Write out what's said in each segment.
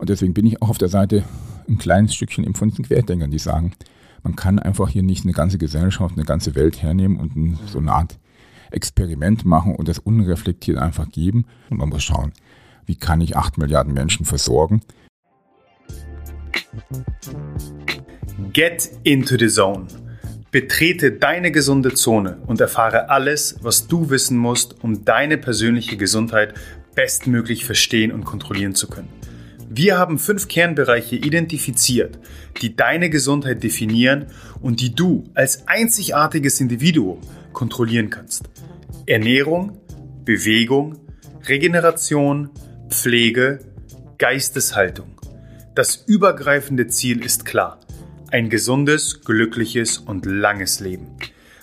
Und deswegen bin ich auch auf der Seite ein kleines Stückchen eben von diesen Querdenkern, die sagen, man kann einfach hier nicht eine ganze Gesellschaft, eine ganze Welt hernehmen und so eine Art Experiment machen und das unreflektiert einfach geben. Und man muss schauen, wie kann ich acht Milliarden Menschen versorgen. Get into the zone. Betrete deine gesunde Zone und erfahre alles, was du wissen musst, um deine persönliche Gesundheit bestmöglich verstehen und kontrollieren zu können. Wir haben fünf Kernbereiche identifiziert, die deine Gesundheit definieren und die du als einzigartiges Individuum kontrollieren kannst. Ernährung, Bewegung, Regeneration, Pflege, Geisteshaltung. Das übergreifende Ziel ist klar. Ein gesundes, glückliches und langes Leben.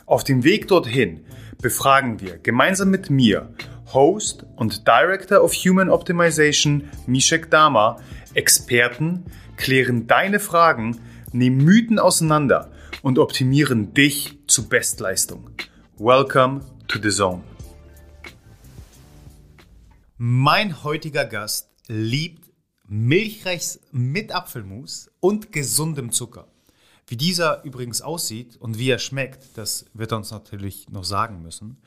Auf dem Weg dorthin befragen wir gemeinsam mit mir Host und Director of Human Optimization Mishek Dama, Experten, klären deine Fragen, nehmen Mythen auseinander und optimieren dich zu Bestleistung. Welcome to the Zone. Mein heutiger Gast liebt Milchreis mit Apfelmus und gesundem Zucker. Wie dieser übrigens aussieht und wie er schmeckt, das wird er uns natürlich noch sagen müssen.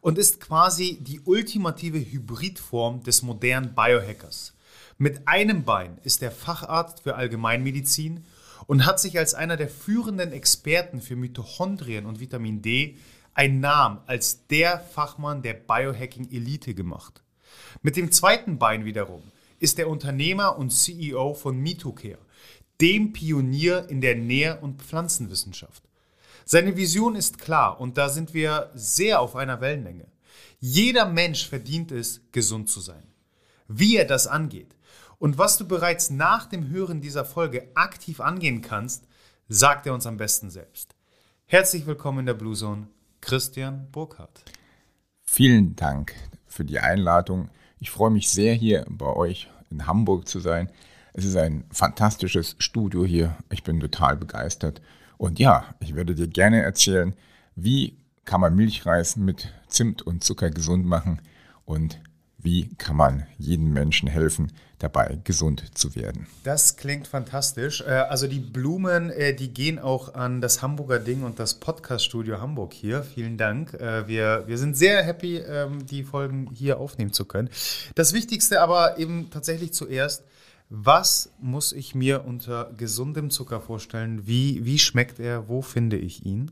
Und ist quasi die ultimative Hybridform des modernen Biohackers. Mit einem Bein ist er Facharzt für Allgemeinmedizin und hat sich als einer der führenden Experten für Mitochondrien und Vitamin D einen Namen als der Fachmann der Biohacking-Elite gemacht. Mit dem zweiten Bein wiederum ist er Unternehmer und CEO von Mitocare dem Pionier in der Nähr- und Pflanzenwissenschaft. Seine Vision ist klar und da sind wir sehr auf einer Wellenlänge. Jeder Mensch verdient es, gesund zu sein. Wie er das angeht und was du bereits nach dem Hören dieser Folge aktiv angehen kannst, sagt er uns am besten selbst. Herzlich willkommen in der Blue Zone, Christian Burkhardt. Vielen Dank für die Einladung. Ich freue mich sehr, hier bei euch in Hamburg zu sein. Es ist ein fantastisches Studio hier. Ich bin total begeistert. Und ja, ich werde dir gerne erzählen, wie kann man Milchreis mit Zimt und Zucker gesund machen und wie kann man jedem Menschen helfen, dabei gesund zu werden. Das klingt fantastisch. Äh, also die Blumen, äh, die gehen auch an das Hamburger Ding und das Podcaststudio Hamburg hier. Vielen Dank. Äh, wir, wir sind sehr happy, ähm, die Folgen hier aufnehmen zu können. Das Wichtigste aber eben tatsächlich zuerst, was muss ich mir unter gesundem Zucker vorstellen? Wie, wie schmeckt er? Wo finde ich ihn?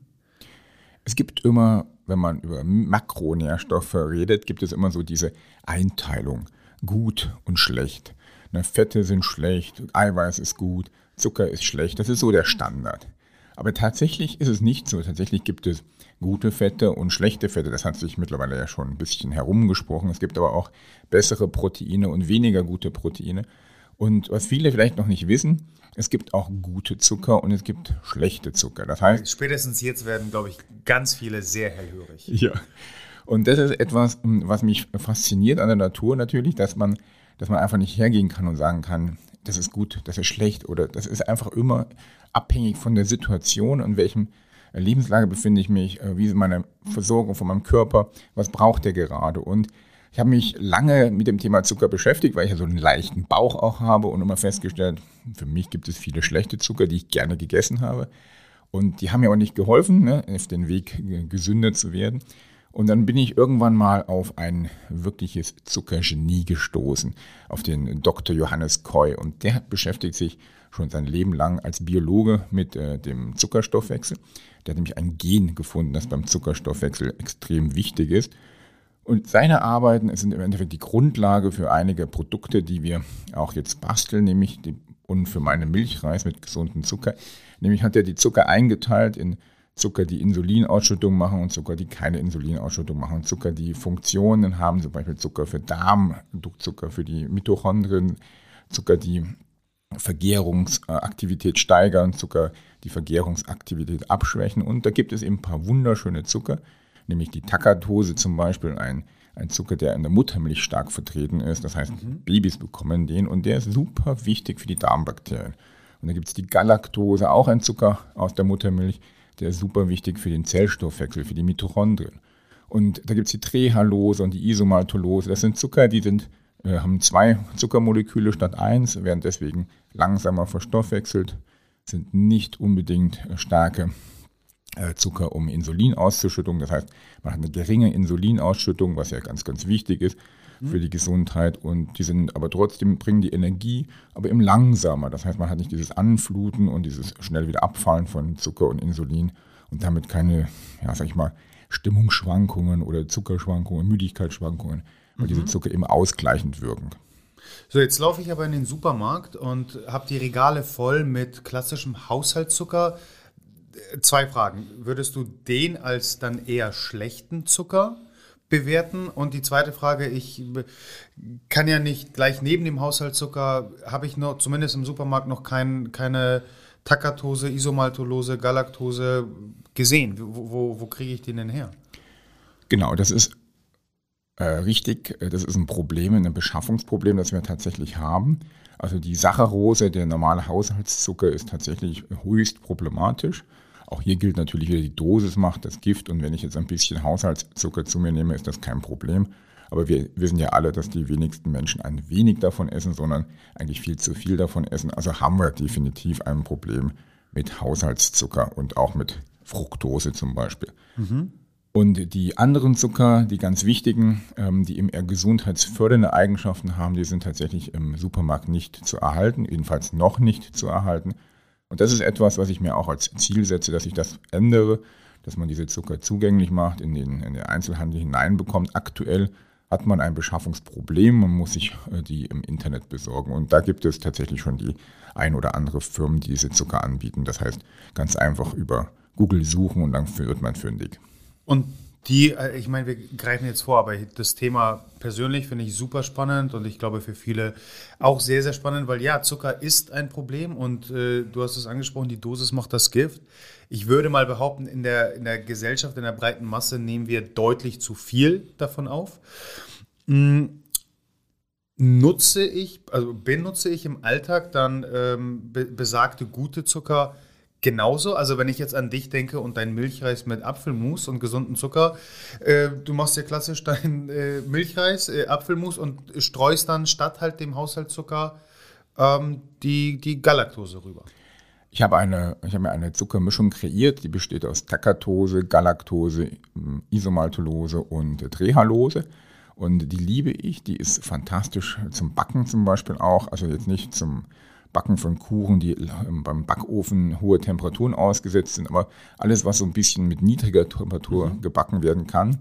Es gibt immer, wenn man über Makronährstoffe redet, gibt es immer so diese Einteilung. Gut und schlecht. Ne, Fette sind schlecht, Eiweiß ist gut, Zucker ist schlecht. Das ist so der Standard. Aber tatsächlich ist es nicht so. Tatsächlich gibt es gute Fette und schlechte Fette. Das hat sich mittlerweile ja schon ein bisschen herumgesprochen. Es gibt aber auch bessere Proteine und weniger gute Proteine. Und was viele vielleicht noch nicht wissen, es gibt auch gute Zucker und es gibt schlechte Zucker. Das heißt, spätestens jetzt werden, glaube ich, ganz viele sehr hellhörig. Ja. Und das ist etwas, was mich fasziniert an der Natur natürlich, dass man, dass man einfach nicht hergehen kann und sagen kann, das ist gut, das ist schlecht oder das ist einfach immer abhängig von der Situation und welchem Lebenslage befinde ich mich, äh, wie ist meine Versorgung von meinem Körper, was braucht der gerade und ich habe mich lange mit dem Thema Zucker beschäftigt, weil ich ja so einen leichten Bauch auch habe und immer festgestellt, für mich gibt es viele schlechte Zucker, die ich gerne gegessen habe. Und die haben mir auch nicht geholfen, ne, auf den Weg gesünder zu werden. Und dann bin ich irgendwann mal auf ein wirkliches Zuckergenie gestoßen, auf den Dr. Johannes Koy. Und der beschäftigt sich schon sein Leben lang als Biologe mit äh, dem Zuckerstoffwechsel. Der hat nämlich ein Gen gefunden, das beim Zuckerstoffwechsel extrem wichtig ist. Und seine Arbeiten sind im Endeffekt die Grundlage für einige Produkte, die wir auch jetzt basteln, nämlich die, und für meine Milchreis mit gesundem Zucker. Nämlich hat er die Zucker eingeteilt in Zucker, die Insulinausschüttung machen und Zucker, die keine Insulinausschüttung machen. Zucker, die Funktionen haben, zum Beispiel Zucker für Darm, Zucker für die Mitochondrien, Zucker, die Vergärungsaktivität steigern, Zucker, die Vergärungsaktivität abschwächen. Und da gibt es eben ein paar wunderschöne Zucker, nämlich die Takatose zum Beispiel, ein, ein Zucker, der in der Muttermilch stark vertreten ist. Das heißt, mhm. Babys bekommen den und der ist super wichtig für die Darmbakterien. Und dann gibt es die Galaktose, auch ein Zucker aus der Muttermilch, der ist super wichtig für den Zellstoffwechsel, für die Mitochondrien. Und da gibt es die Trehalose und die Isomaltolose. Das sind Zucker, die sind äh, haben zwei Zuckermoleküle statt eins, werden deswegen langsamer verstoffwechselt, sind nicht unbedingt starke äh, Zucker, um Insulin auszuschütten. Das heißt, man hat eine geringe Insulinausschüttung, was ja ganz, ganz wichtig ist für die Gesundheit. Und die sind aber trotzdem, bringen die Energie, aber eben langsamer. Das heißt, man hat nicht dieses Anfluten und dieses schnell wieder Abfallen von Zucker und Insulin und damit keine, ja, sag ich mal, Stimmungsschwankungen oder Zuckerschwankungen, Müdigkeitsschwankungen, weil mhm. diese Zucker eben ausgleichend wirken. So, jetzt laufe ich aber in den Supermarkt und habe die Regale voll mit klassischem Haushaltszucker. Zwei Fragen. Würdest du den als dann eher schlechten Zucker bewerten? Und die zweite Frage, ich kann ja nicht gleich neben dem Haushaltszucker, habe ich noch, zumindest im Supermarkt noch kein, keine Takatose, Isomaltolose, Galaktose gesehen. Wo, wo, wo kriege ich den denn her? Genau, das ist äh, richtig. Das ist ein Problem, ein Beschaffungsproblem, das wir tatsächlich haben. Also die Saccharose, der normale Haushaltszucker, ist tatsächlich höchst problematisch. Auch hier gilt natürlich wieder, die Dosis macht das Gift und wenn ich jetzt ein bisschen Haushaltszucker zu mir nehme, ist das kein Problem. Aber wir wissen ja alle, dass die wenigsten Menschen ein wenig davon essen, sondern eigentlich viel zu viel davon essen. Also haben wir definitiv ein Problem mit Haushaltszucker und auch mit Fructose zum Beispiel. Mhm. Und die anderen Zucker, die ganz wichtigen, ähm, die eben eher gesundheitsfördernde Eigenschaften haben, die sind tatsächlich im Supermarkt nicht zu erhalten, jedenfalls noch nicht zu erhalten. Und das ist etwas, was ich mir auch als Ziel setze, dass ich das ändere, dass man diese Zucker zugänglich macht, in den, in den Einzelhandel hineinbekommt. Aktuell hat man ein Beschaffungsproblem, man muss sich äh, die im Internet besorgen. Und da gibt es tatsächlich schon die ein oder andere Firmen, die diese Zucker anbieten. Das heißt, ganz einfach über Google suchen und dann wird man fündig. Und die, äh, ich meine, wir greifen jetzt vor, aber das Thema persönlich finde ich super spannend und ich glaube für viele auch sehr, sehr spannend, weil ja, Zucker ist ein Problem und äh, du hast es angesprochen, die Dosis macht das Gift. Ich würde mal behaupten, in der, in der Gesellschaft, in der breiten Masse nehmen wir deutlich zu viel davon auf. Hm, nutze ich, also benutze ich im Alltag dann ähm, be besagte gute Zucker genauso. Also wenn ich jetzt an dich denke und dein Milchreis mit Apfelmus und gesunden Zucker, äh, du machst ja klassisch dein äh, Milchreis, äh, Apfelmus und streust dann statt halt dem Haushaltszucker ähm, die, die Galaktose rüber. Ich habe, eine, ich habe mir eine Zuckermischung kreiert, die besteht aus Takatose, Galaktose, Isomaltolose und Trehalose. Und die liebe ich, die ist fantastisch zum Backen zum Beispiel auch. Also jetzt nicht zum Backen von Kuchen, die ähm, beim Backofen hohe Temperaturen ausgesetzt sind, aber alles, was so ein bisschen mit niedriger Temperatur mhm. gebacken werden kann,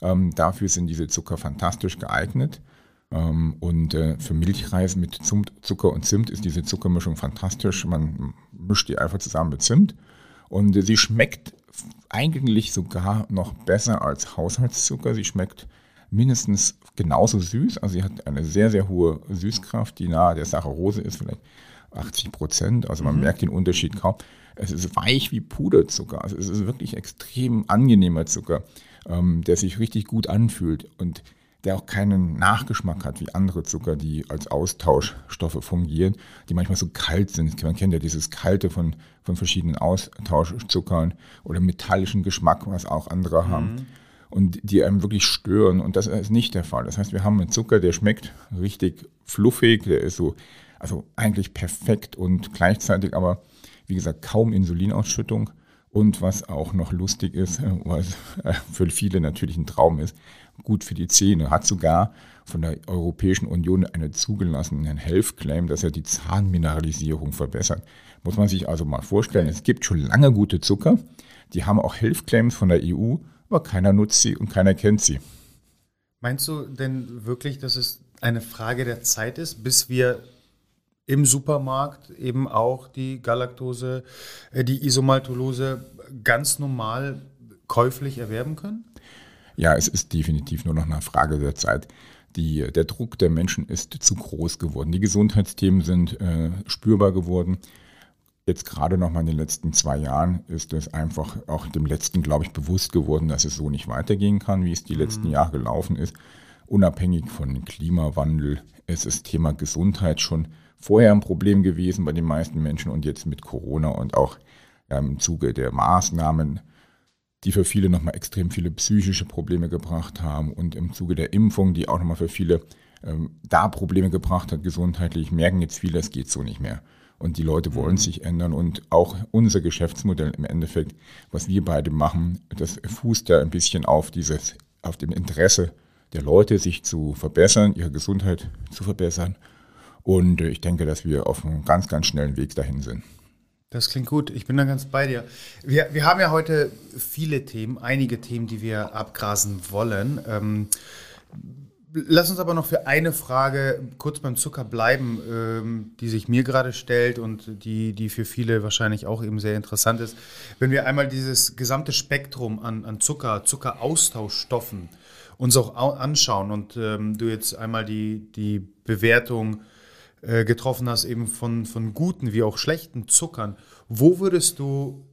ähm, dafür sind diese Zucker fantastisch geeignet. Ähm, und äh, für Milchreis mit Zimt, Zucker und Zimt ist diese Zuckermischung fantastisch. Man mischt die einfach zusammen mit Zimt und äh, sie schmeckt eigentlich sogar noch besser als Haushaltszucker. Sie schmeckt mindestens genauso süß. Also sie hat eine sehr, sehr hohe Süßkraft, die nahe der Saccharose ist, vielleicht 80 Prozent. Also man mhm. merkt den Unterschied kaum. Es ist weich wie Puderzucker. Also es ist wirklich extrem angenehmer Zucker, ähm, der sich richtig gut anfühlt und der auch keinen Nachgeschmack hat wie andere Zucker, die als Austauschstoffe fungieren, die manchmal so kalt sind. Man kennt ja dieses Kalte von, von verschiedenen Austauschzuckern oder metallischen Geschmack, was auch andere mhm. haben und die einem wirklich stören. Und das ist nicht der Fall. Das heißt, wir haben einen Zucker, der schmeckt richtig fluffig, der ist so, also eigentlich perfekt und gleichzeitig aber, wie gesagt, kaum Insulinausschüttung. Und was auch noch lustig ist, was äh, für viele natürlich ein Traum ist, gut für die Zähne, hat sogar von der Europäischen Union einen zugelassenen Health Claim, dass er die Zahnmineralisierung verbessert. Muss man sich also mal vorstellen, es gibt schon lange gute Zucker, die haben auch Health Claims von der EU aber keiner nutzt sie und keiner kennt sie. Meinst du denn wirklich, dass es eine Frage der Zeit ist, bis wir im Supermarkt eben auch die Galaktose, äh, die Isomaltolose ganz normal käuflich erwerben können? Ja, es ist definitiv nur noch eine Frage der Zeit. Die, der Druck der Menschen ist zu groß geworden. Die Gesundheitsthemen sind äh, spürbar geworden. Jetzt gerade noch mal in den letzten zwei Jahren ist es einfach auch dem letzten, glaube ich, bewusst geworden, dass es so nicht weitergehen kann, wie es die letzten mhm. Jahre gelaufen ist. Unabhängig von Klimawandel ist das Thema Gesundheit schon vorher ein Problem gewesen bei den meisten Menschen und jetzt mit Corona und auch ja, im Zuge der Maßnahmen, die für viele nochmal extrem viele psychische Probleme gebracht haben und im Zuge der Impfung, die auch nochmal für viele ähm, da Probleme gebracht hat, gesundheitlich, merken jetzt viele, es geht so nicht mehr. Und die Leute wollen mhm. sich ändern und auch unser Geschäftsmodell im Endeffekt, was wir beide machen, das fußt ja ein bisschen auf dieses, auf dem Interesse der Leute, sich zu verbessern, ihre Gesundheit zu verbessern. Und ich denke, dass wir auf einem ganz, ganz schnellen Weg dahin sind. Das klingt gut. Ich bin da ganz bei dir. Wir, wir haben ja heute viele Themen, einige Themen, die wir abgrasen wollen. Ähm, lass uns aber noch für eine Frage kurz beim Zucker bleiben, ähm, die sich mir gerade stellt und die, die für viele wahrscheinlich auch eben sehr interessant ist. Wenn wir einmal dieses gesamte Spektrum an, an Zucker, Zuckeraustauschstoffen uns auch anschauen und ähm, du jetzt einmal die, die Bewertung äh, getroffen hast, eben von, von guten wie auch schlechten Zuckern, wo würdest du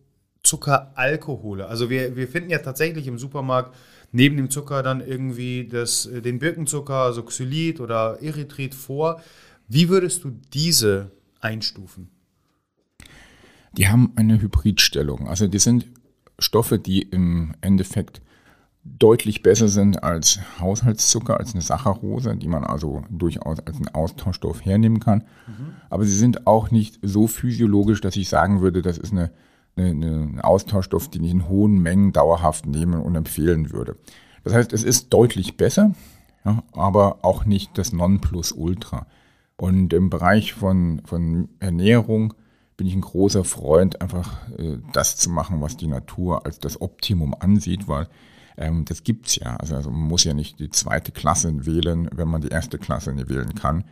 Zuckeralkohole, also wir, wir finden ja tatsächlich im Supermarkt neben dem Zucker dann irgendwie das, äh, den Birkenzucker, also Xylit oder Erythrit vor. Wie würdest du diese einstufen? Die haben eine Hybridstellung. Also die sind Stoffe, die im Endeffekt deutlich besser sind als Haushaltszucker, als eine Saccharose, die man also durchaus als einen Austauschstoff hernehmen kann. Mhm. Aber sie sind auch nicht so physiologisch, dass ich sagen würde, das ist eine, eine, eine Austauschstoff, den ich in hohen Mengen dauerhaft nehmen und empfehlen würde. Das heißt, es ist deutlich besser, ja, aber auch nicht das Nonplusultra. Und im Bereich von, von Ernährung bin ich ein großer Freund, einfach äh, das zu machen, was die Natur als das Optimum ansieht, weil ähm, das gibt's ja. Also, also, man muss ja nicht die zweite Klasse wählen, wenn man die erste Klasse nicht wählen kann.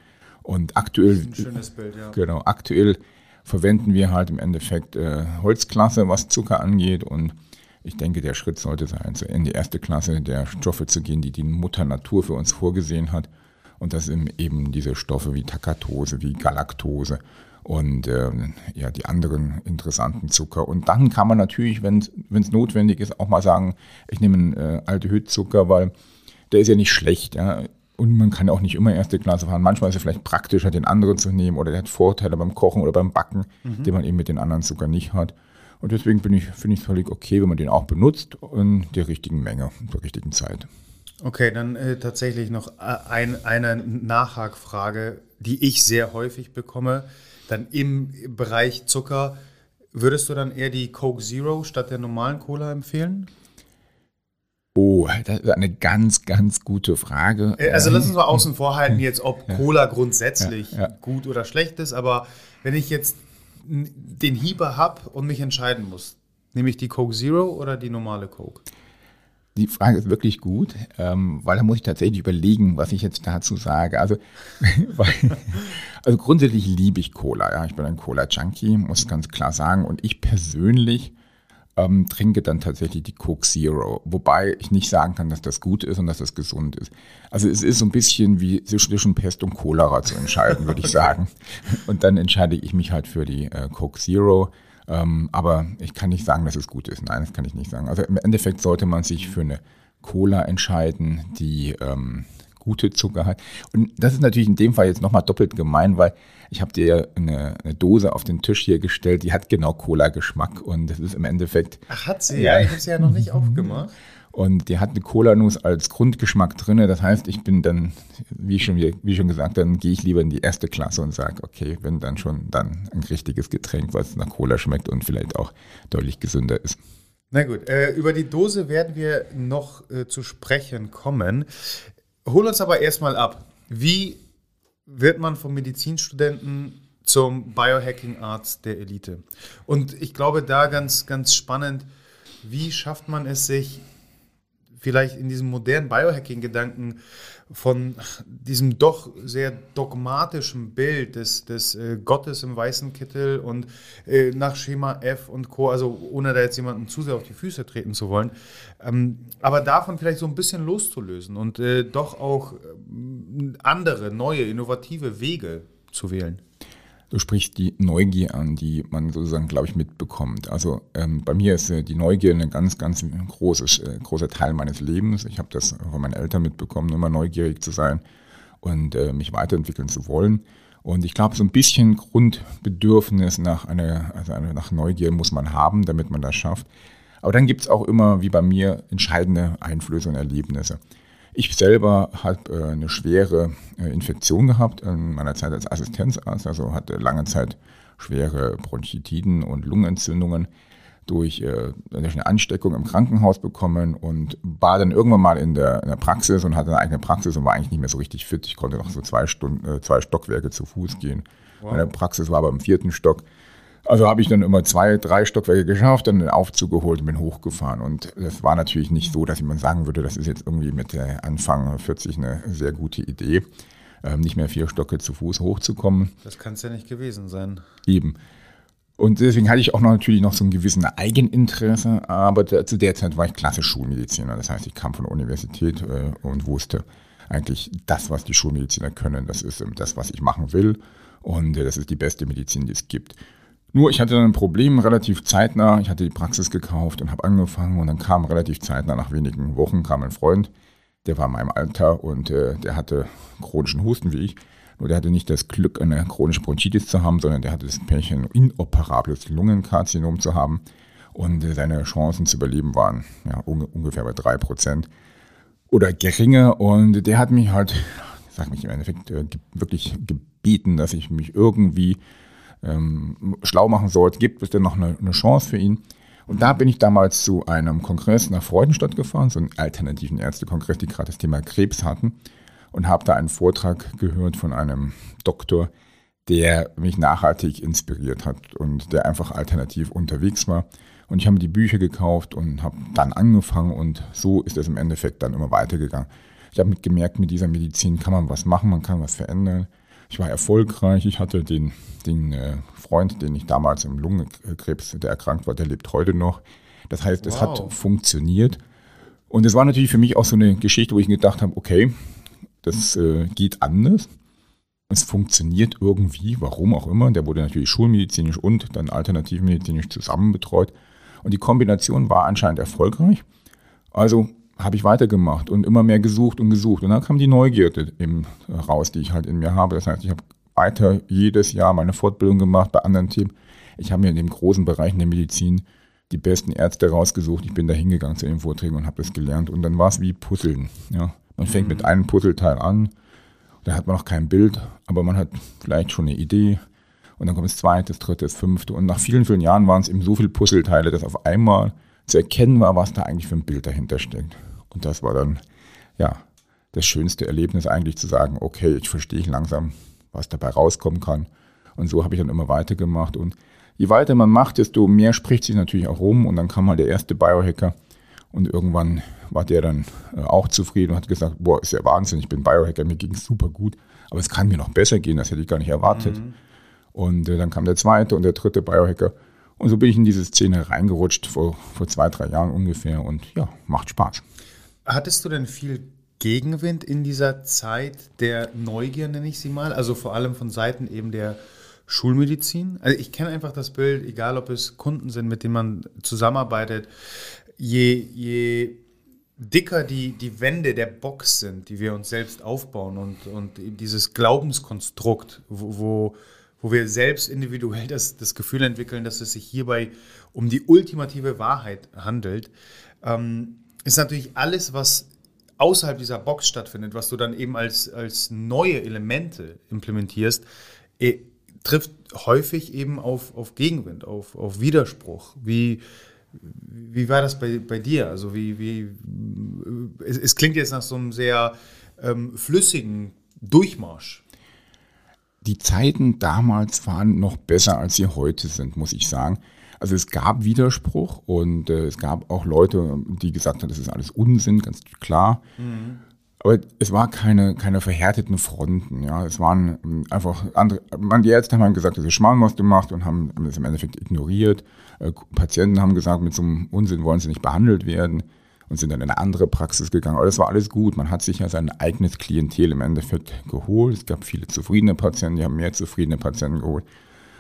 Und aktuell, ein schönes Bild, ja. genau, aktuell verwenden wir halt im Endeffekt äh, Holzklasse, was Zucker angeht. Und ich denke, der Schritt sollte sein, so in die erste Klasse der Stoffe zu gehen, die die Mutter Natur für uns vorgesehen hat. Und das sind eben diese Stoffe wie Takatose, wie Galaktose und äh, ja, die anderen interessanten Zucker. Und dann kann man natürlich, wenn es notwendig ist, auch mal sagen, ich nehme einen äh, Aldehydzucker, weil der ist ja nicht schlecht. Ja? Und man kann auch nicht immer erste Klasse fahren. Manchmal ist es vielleicht praktischer, den anderen zu nehmen oder der hat Vorteile beim Kochen oder beim Backen, mhm. die man eben mit den anderen Zucker nicht hat. Und deswegen finde ich es völlig okay, wenn man den auch benutzt in der richtigen Menge, der richtigen Zeit. Okay, dann äh, tatsächlich noch äh, ein, eine Nachhakfrage, die ich sehr häufig bekomme. Dann im Bereich Zucker, würdest du dann eher die Coke Zero statt der normalen Cola empfehlen? Oh, das ist eine ganz, ganz gute Frage. Äh, also lass uns mal außen vor halten jetzt, ob Cola grundsätzlich ja, ja. gut oder schlecht ist. Aber wenn ich jetzt den Hieber habe und mich entscheiden muss, nehme ich die Coke Zero oder die normale Coke? Die Frage ist wirklich gut, ähm, weil da muss ich tatsächlich überlegen, was ich jetzt dazu sage. Also, weil, also grundsätzlich liebe ich Cola. Ja. Ich bin ein Cola-Junkie, muss ganz klar sagen. Und ich persönlich ähm, trinke dann tatsächlich die Coke Zero. Wobei ich nicht sagen kann, dass das gut ist und dass das gesund ist. Also es ist so ein bisschen wie zwischen Pest und Cholera zu entscheiden, würde ich sagen. Und dann entscheide ich mich halt für die äh, Coke Zero. Ähm, aber ich kann nicht sagen, dass es gut ist. Nein, das kann ich nicht sagen. Also im Endeffekt sollte man sich für eine Cola entscheiden, die ähm, gute Zucker hat. Und das ist natürlich in dem Fall jetzt nochmal doppelt gemein, weil ich habe dir eine, eine, Dose auf den Tisch hier gestellt, die hat genau Cola-Geschmack und das ist im Endeffekt. Ach, hat sie? Ja, ich habe sie ja noch nicht aufgemacht. Und die hat eine Cola-Nuss als Grundgeschmack drin. Das heißt, ich bin dann, wie schon, wie schon gesagt, dann gehe ich lieber in die erste Klasse und sage, okay, wenn dann schon, dann ein richtiges Getränk, was nach Cola schmeckt und vielleicht auch deutlich gesünder ist. Na gut, äh, über die Dose werden wir noch äh, zu sprechen kommen. Hol uns aber erstmal ab. Wie wird man vom Medizinstudenten zum Biohacking-Arzt der Elite? Und ich glaube, da ganz, ganz spannend, wie schafft man es sich, vielleicht in diesem modernen Biohacking-Gedanken von diesem doch sehr dogmatischen Bild des, des äh, Gottes im weißen Kittel und äh, nach Schema F und Co., also ohne da jetzt jemanden zu sehr auf die Füße treten zu wollen, ähm, aber davon vielleicht so ein bisschen loszulösen und äh, doch auch ähm, andere, neue, innovative Wege zu wählen. Du sprichst die Neugier an, die man sozusagen, glaube ich, mitbekommt. Also ähm, bei mir ist äh, die Neugier ein ganz, ganz großes, äh, großer Teil meines Lebens. Ich habe das von meinen Eltern mitbekommen, immer neugierig zu sein und äh, mich weiterentwickeln zu wollen. Und ich glaube, so ein bisschen Grundbedürfnis nach, einer, also eine, nach Neugier muss man haben, damit man das schafft. Aber dann gibt es auch immer, wie bei mir, entscheidende Einflüsse und Erlebnisse. Ich selber habe äh, eine schwere äh, Infektion gehabt in meiner Zeit als Assistenzarzt, also hatte lange Zeit schwere Bronchitiden und Lungenentzündungen durch, äh, durch eine Ansteckung im Krankenhaus bekommen und war dann irgendwann mal in der, in der Praxis und hatte eine eigene Praxis und war eigentlich nicht mehr so richtig fit. Ich konnte noch so zwei Stunden, äh, zwei Stockwerke zu Fuß gehen. Wow. Meine Praxis war aber im vierten Stock. Also habe ich dann immer zwei, drei Stockwerke geschafft, dann den Aufzug geholt und bin hochgefahren. Und das war natürlich nicht so, dass jemand sagen würde, das ist jetzt irgendwie mit der Anfang 40 eine sehr gute Idee, ähm, nicht mehr vier Stocke zu Fuß hochzukommen. Das kann es ja nicht gewesen sein. Eben. Und deswegen hatte ich auch noch natürlich noch so ein gewissen Eigeninteresse, aber zu der Zeit war ich klassisch Schulmediziner. Das heißt, ich kam von der Universität äh, und wusste eigentlich, das, was die Schulmediziner können, das ist ähm, das, was ich machen will. Und äh, das ist die beste Medizin, die es gibt. Nur ich hatte dann ein Problem relativ zeitnah. Ich hatte die Praxis gekauft und habe angefangen und dann kam relativ zeitnah, nach wenigen Wochen, kam ein Freund, der war in meinem Alter und äh, der hatte chronischen Husten wie ich. Nur der hatte nicht das Glück, eine chronische Bronchitis zu haben, sondern der hatte das Pärchen inoperables Lungenkarzinom zu haben. Und äh, seine Chancen zu überleben waren ja, ungefähr bei drei Prozent oder geringer. Und der hat mich halt, sag mich im Endeffekt, äh, wirklich gebeten, dass ich mich irgendwie ähm, schlau machen sollte. Gibt es denn noch eine, eine, Chance für ihn? Und da bin ich damals zu einem Kongress nach Freudenstadt gefahren, so einen alternativen Ärztekongress, die gerade das Thema Krebs hatten. Und habe da einen Vortrag gehört von einem Doktor, der mich nachhaltig inspiriert hat und der einfach alternativ unterwegs war. Und ich habe mir die Bücher gekauft und habe dann angefangen und so ist es im Endeffekt dann immer weitergegangen. Ich habe gemerkt, mit dieser Medizin kann man was machen, man kann was verändern. Ich war erfolgreich. Ich hatte den, den äh, Freund, den ich damals im Lungenkrebs, der erkrankt war, der lebt heute noch. Das heißt, wow. es hat funktioniert. Und es war natürlich für mich auch so eine Geschichte, wo ich gedacht habe, okay, das äh, geht anders. Es funktioniert irgendwie, warum auch immer. Der wurde natürlich schulmedizinisch und dann alternativmedizinisch zusammen betreut. Und die Kombination war anscheinend erfolgreich. Also habe ich weitergemacht und immer mehr gesucht und gesucht. Und dann kam die Neugierde eben raus, die ich halt in mir habe. Das heißt, ich habe weiter jedes Jahr meine Fortbildung gemacht bei anderen Themen. Ich habe mir in den großen Bereichen der Medizin die besten Ärzte rausgesucht. Ich bin da hingegangen zu den Vorträgen und habe das gelernt. Und dann war es wie Puzzeln. Ja. Man fängt mhm. mit einem Puzzleteil an, da hat man noch kein Bild, aber man hat vielleicht schon eine Idee. Und dann kommt das zweite, das dritte, das fünfte. Und nach vielen, vielen Jahren waren es eben so viele Puzzleteile, dass auf einmal zu erkennen war, was da eigentlich für ein Bild dahinter steckt. Und das war dann, ja, das schönste Erlebnis eigentlich zu sagen, okay, ich verstehe langsam, was dabei rauskommen kann. Und so habe ich dann immer weitergemacht. Und je weiter man macht, desto mehr spricht sich natürlich auch rum. Und dann kam mal der erste Biohacker. Und irgendwann war der dann äh, auch zufrieden und hat gesagt, boah, ist ja Wahnsinn, ich bin Biohacker, mir ging es super gut. Aber es kann mir noch besser gehen, das hätte ich gar nicht erwartet. Mhm. Und äh, dann kam der zweite und der dritte Biohacker. Und so bin ich in diese Szene reingerutscht vor, vor zwei, drei Jahren ungefähr. Und ja, macht Spaß. Hattest du denn viel Gegenwind in dieser Zeit der Neugier, nenne ich sie mal? Also vor allem von Seiten eben der Schulmedizin? Also ich kenne einfach das Bild, egal ob es Kunden sind, mit denen man zusammenarbeitet, je, je dicker die, die Wände der Box sind, die wir uns selbst aufbauen und, und dieses Glaubenskonstrukt, wo, wo, wo wir selbst individuell das, das Gefühl entwickeln, dass es sich hierbei um die ultimative Wahrheit handelt, ähm, ist natürlich alles, was außerhalb dieser Box stattfindet, was du dann eben als, als neue Elemente implementierst, eh, trifft häufig eben auf, auf Gegenwind, auf, auf Widerspruch. Wie, wie war das bei, bei dir? Also wie, wie es, es klingt jetzt nach so einem sehr ähm, flüssigen Durchmarsch. Die Zeiten damals waren noch besser, als sie heute sind, muss ich sagen. Also es gab Widerspruch und äh, es gab auch Leute, die gesagt haben, das ist alles Unsinn, ganz klar. Mhm. Aber es war keine, keine verhärteten Fronten. Ja. Es waren ähm, einfach andere, man, die Ärzte haben gesagt, das ist Schmarrn, was du machst und haben es im Endeffekt ignoriert. Äh, Patienten haben gesagt, mit so einem Unsinn wollen sie nicht behandelt werden und sind dann in eine andere Praxis gegangen. Aber das war alles gut. Man hat sich ja sein eigenes Klientel im Endeffekt geholt. Es gab viele zufriedene Patienten, die haben mehr zufriedene Patienten geholt.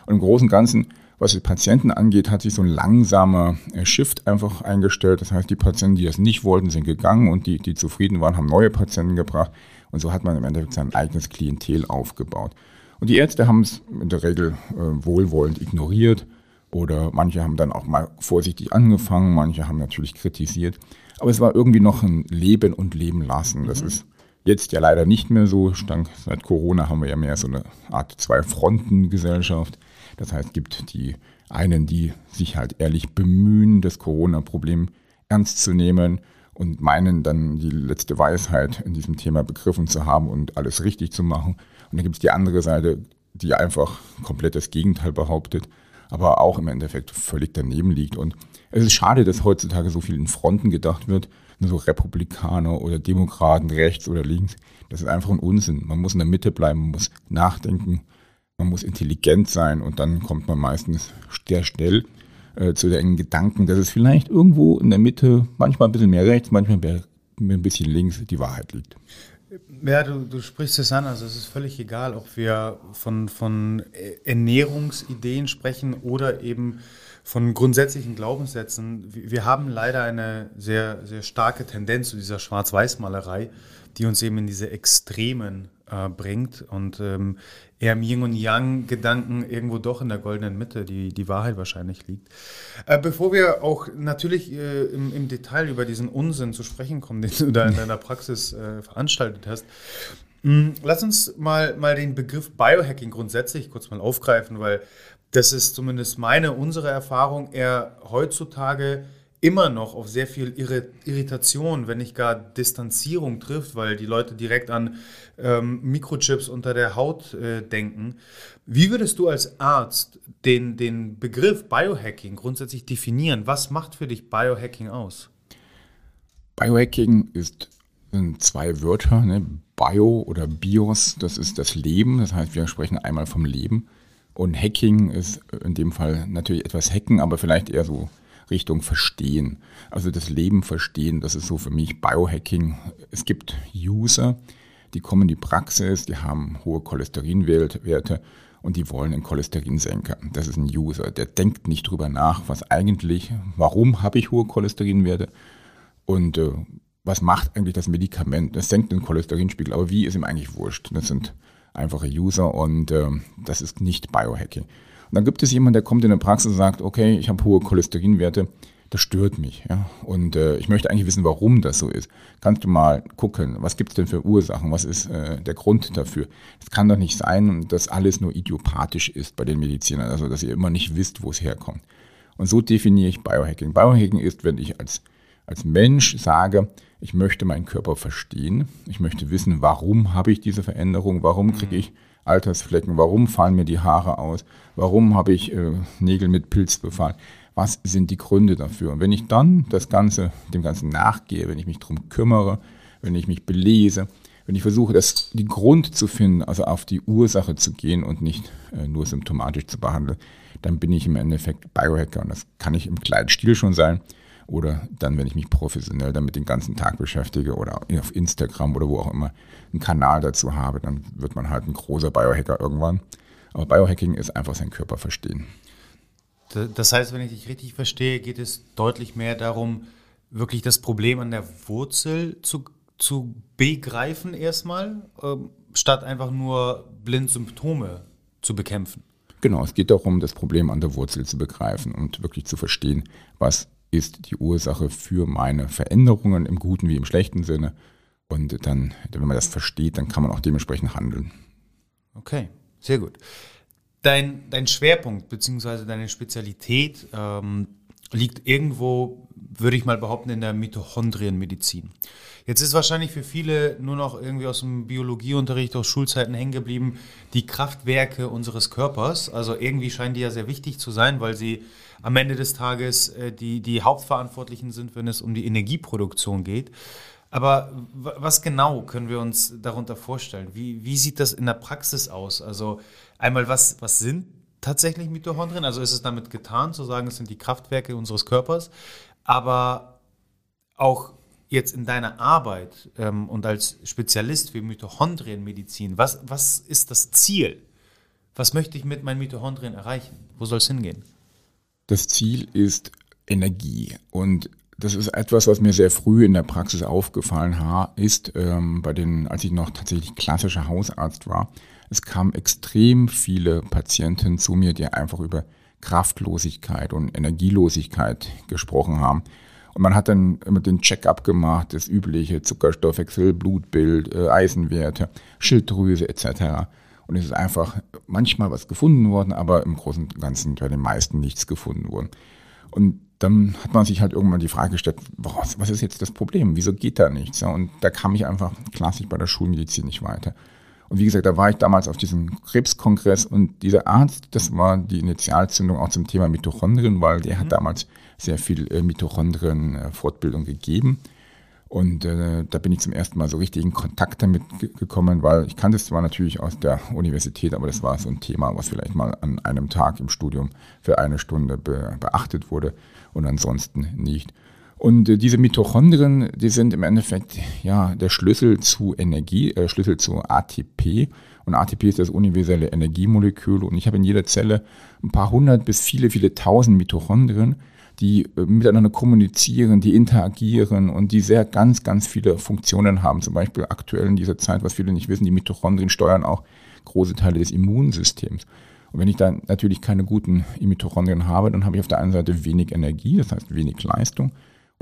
Und im Großen und Ganzen was die Patienten angeht, hat sich so ein langsamer äh, Shift einfach eingestellt. Das heißt, die Patienten, die das nicht wollten, sind gegangen und die, die zufrieden waren, haben neue Patienten gebracht. Und so hat man im Endeffekt sein eigenes Klientel aufgebaut. Und die Ärzte haben es in der Regel äh, wohlwollend ignoriert Oder manche haben dann auch mal vorsichtig angefangen, manche haben natürlich kritisiert. Aber es war irgendwie noch ein Leben und Leben lassen. Das mhm. ist jetzt ja leider nicht mehr so. Seit Corona haben wir ja mehr so eine Art Zwei-Fronten-Gesellschaft. Das heißt, es gibt die einen, die sich halt ehrlich bemühen, das Corona-Problem ernst zu nehmen und meinen dann die letzte Weisheit in diesem Thema begriffen zu haben und alles richtig zu machen. Und dann gibt es die andere Seite, die einfach komplett das Gegenteil behauptet, aber auch im Endeffekt völlig daneben liegt. Und es ist schade, dass heutzutage so viel in Fronten gedacht wird, nur so Republikaner oder Demokraten, rechts oder links. Das ist einfach ein Unsinn. Man muss in der Mitte bleiben, man muss nachdenken, man muss intelligent sein und dann kommt man meistens sehr schnell äh, zu den Gedanken, dass es vielleicht irgendwo in der Mitte, manchmal ein bisschen mehr rechts, manchmal ein bisschen links, die Wahrheit liegt. Ja, du, du sprichst es an, also es ist völlig egal, ob wir von, von Ernährungsideen sprechen oder eben von grundsätzlichen Glaubenssätzen. Wir haben leider eine sehr, sehr starke Tendenz zu dieser Schwarz-Weiß-Malerei, die uns eben in diese Extremen äh, bringt und ähm, eher im Yin und Yang-Gedanken irgendwo doch in der goldenen Mitte die, die Wahrheit wahrscheinlich liegt. Äh, bevor wir auch natürlich äh, im, im, Detail über diesen Unsinn zu sprechen kommen, den du da in deiner Praxis äh, veranstaltet hast, mh, hm, lass uns mal, mal den Begriff Biohacking grundsätzlich kurz mal aufgreifen, weil das ist zumindest meine, unsere Erfahrung, eher heutzutage immer noch auf sehr viel Irritation, wenn nicht gar Distanzierung trifft, weil die Leute direkt an ähm, Mikrochips unter der Haut äh, denken. Wie würdest du als Arzt den, den Begriff Biohacking grundsätzlich definieren? Was macht für dich Biohacking aus? Biohacking ist sind zwei Wörter, ne? Bio oder Bios, das ist das Leben, das heißt, wir sprechen einmal vom Leben. Und Hacking ist in dem Fall natürlich etwas Hacken, aber vielleicht eher so Richtung Verstehen. Also das Leben verstehen, das ist so für mich Biohacking. Es gibt User, die kommen in die Praxis, die haben hohe Cholesterinwerte und die wollen einen Cholesterinsenker. Das ist ein User, der denkt nicht drüber nach, was eigentlich, warum habe ich hohe Cholesterinwerte und äh, was macht eigentlich das Medikament. Das senkt den Cholesterinspiegel, aber wie ist ihm eigentlich wurscht. Das sind einfache User und äh, das ist nicht Biohacking. Dann gibt es jemanden, der kommt in der Praxis und sagt, okay, ich habe hohe Cholesterinwerte, das stört mich. Ja? Und äh, ich möchte eigentlich wissen, warum das so ist. Kannst du mal gucken, was gibt es denn für Ursachen, was ist äh, der Grund dafür? Es kann doch nicht sein, dass alles nur idiopathisch ist bei den Medizinern, also dass ihr immer nicht wisst, wo es herkommt. Und so definiere ich Biohacking. Biohacking ist, wenn ich als, als Mensch sage, ich möchte meinen Körper verstehen, ich möchte wissen, warum habe ich diese Veränderung, warum kriege ich Altersflecken, warum fallen mir die Haare aus, warum habe ich äh, Nägel mit Pilz befallen, was sind die Gründe dafür. Und wenn ich dann das Ganze, dem Ganzen nachgehe, wenn ich mich darum kümmere, wenn ich mich belese, wenn ich versuche, das, die Grund zu finden, also auf die Ursache zu gehen und nicht äh, nur symptomatisch zu behandeln, dann bin ich im Endeffekt Biohacker. Und das kann ich im kleinen Stil schon sein oder dann, wenn ich mich professionell damit den ganzen Tag beschäftige oder auf Instagram oder wo auch immer einen Kanal dazu habe, dann wird man halt ein großer Biohacker irgendwann. Aber Biohacking ist einfach sein Körper verstehen. Das heißt, wenn ich dich richtig verstehe, geht es deutlich mehr darum, wirklich das Problem an der Wurzel zu, zu begreifen erstmal, ähm, statt einfach nur blind Symptome zu bekämpfen. Genau, es geht darum, das Problem an der Wurzel zu begreifen und wirklich zu verstehen, was ist die Ursache für meine Veränderungen im guten wie im schlechten Sinne. Und dann, wenn man das versteht, dann kann man auch dementsprechend handeln. Okay, sehr gut. Dein, dein Schwerpunkt bzw. deine Spezialität ähm, liegt irgendwo, würde ich mal behaupten, in der Mitochondrienmedizin. Jetzt ist wahrscheinlich für viele nur noch irgendwie aus dem Biologieunterricht, aus Schulzeiten hängen geblieben, die Kraftwerke unseres Körpers. Also irgendwie scheinen die ja sehr wichtig zu sein, weil sie am Ende des Tages äh, die, die Hauptverantwortlichen sind, wenn es um die Energieproduktion geht. Aber was genau können wir uns darunter vorstellen? Wie, wie sieht das in der Praxis aus? Also einmal, was, was sind tatsächlich Mitochondrien? Also ist es damit getan, zu sagen, es sind die Kraftwerke unseres Körpers, aber auch jetzt in deiner Arbeit ähm, und als Spezialist für Mitochondrienmedizin, was, was ist das Ziel? Was möchte ich mit meinen Mitochondrien erreichen? Wo soll es hingehen? Das Ziel ist Energie und das ist etwas, was mir sehr früh in der Praxis aufgefallen ist, ähm, bei den, als ich noch tatsächlich klassischer Hausarzt war. Es kamen extrem viele Patienten zu mir, die einfach über Kraftlosigkeit und Energielosigkeit gesprochen haben. Und man hat dann immer den Check-up gemacht, das übliche Zuckerstoffwechsel, Blutbild, äh, Eisenwerte, Schilddrüse etc. Und es ist einfach manchmal was gefunden worden, aber im Großen und Ganzen bei den meisten nichts gefunden worden. Und dann hat man sich halt irgendwann die Frage gestellt, was, was ist jetzt das Problem? Wieso geht da nichts? Und da kam ich einfach klassisch bei der Schulmedizin nicht weiter. Und wie gesagt, da war ich damals auf diesem Krebskongress und dieser Arzt, das war die Initialzündung auch zum Thema Mitochondrien, weil der hat mhm. damals sehr viel äh, Mitochondrien-Fortbildung gegeben. Und äh, da bin ich zum ersten Mal so richtig in Kontakt damit gekommen, weil ich kannte es zwar natürlich aus der Universität, aber das war so ein Thema, was vielleicht mal an einem Tag im Studium für eine Stunde be beachtet wurde und ansonsten nicht. Und äh, diese Mitochondrien, die sind im Endeffekt ja der Schlüssel zu Energie, äh, Schlüssel zu ATP. Und ATP ist das universelle Energiemolekül. Und ich habe in jeder Zelle ein paar hundert bis viele, viele tausend Mitochondrien, die äh, miteinander kommunizieren, die interagieren und die sehr ganz, ganz viele Funktionen haben. Zum Beispiel aktuell in dieser Zeit, was viele nicht wissen, die Mitochondrien steuern auch große Teile des Immunsystems. Und wenn ich da natürlich keine guten Mitochondrien habe, dann habe ich auf der einen Seite wenig Energie, das heißt wenig Leistung.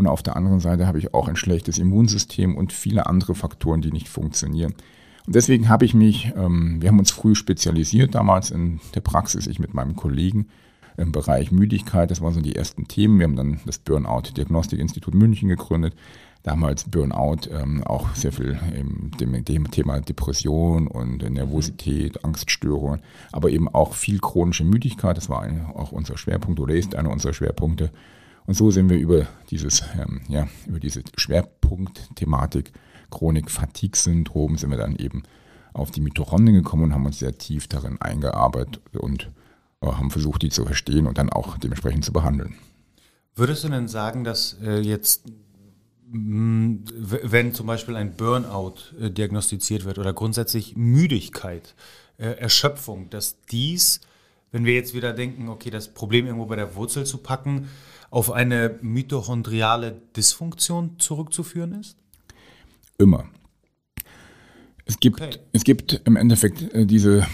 Und auf der anderen Seite habe ich auch ein schlechtes Immunsystem und viele andere Faktoren, die nicht funktionieren. Und deswegen habe ich mich, ähm, wir haben uns früh spezialisiert damals in der Praxis, ich mit meinem Kollegen, im Bereich Müdigkeit. Das waren so die ersten Themen. Wir haben dann das Burnout Diagnostikinstitut München gegründet. Damals Burnout ähm, auch sehr viel im dem, dem, Thema Depression und Nervosität, Angststörungen, aber eben auch viel chronische Müdigkeit. Das war ein, auch unser Schwerpunkt oder ist einer unserer Schwerpunkte. Und so sind wir über dieses, ähm, ja, über diese Schwerpunktthematik Chronik-Fatigue-Syndrom sind wir dann eben auf die Mitochondrien gekommen und haben uns sehr tief darin eingearbeitet und äh, haben versucht, die zu verstehen und dann auch dementsprechend zu behandeln. Würdest du denn sagen, dass äh, jetzt, mh, wenn zum Beispiel ein Burnout äh, diagnostiziert wird oder grundsätzlich Müdigkeit, äh, Erschöpfung, dass dies, wenn wir jetzt wieder denken, okay, das Problem irgendwo bei der Wurzel zu packen, auf eine mitochondriale Dysfunktion zurückzuführen ist? Immer. Es gibt, okay. es gibt im Endeffekt äh, diese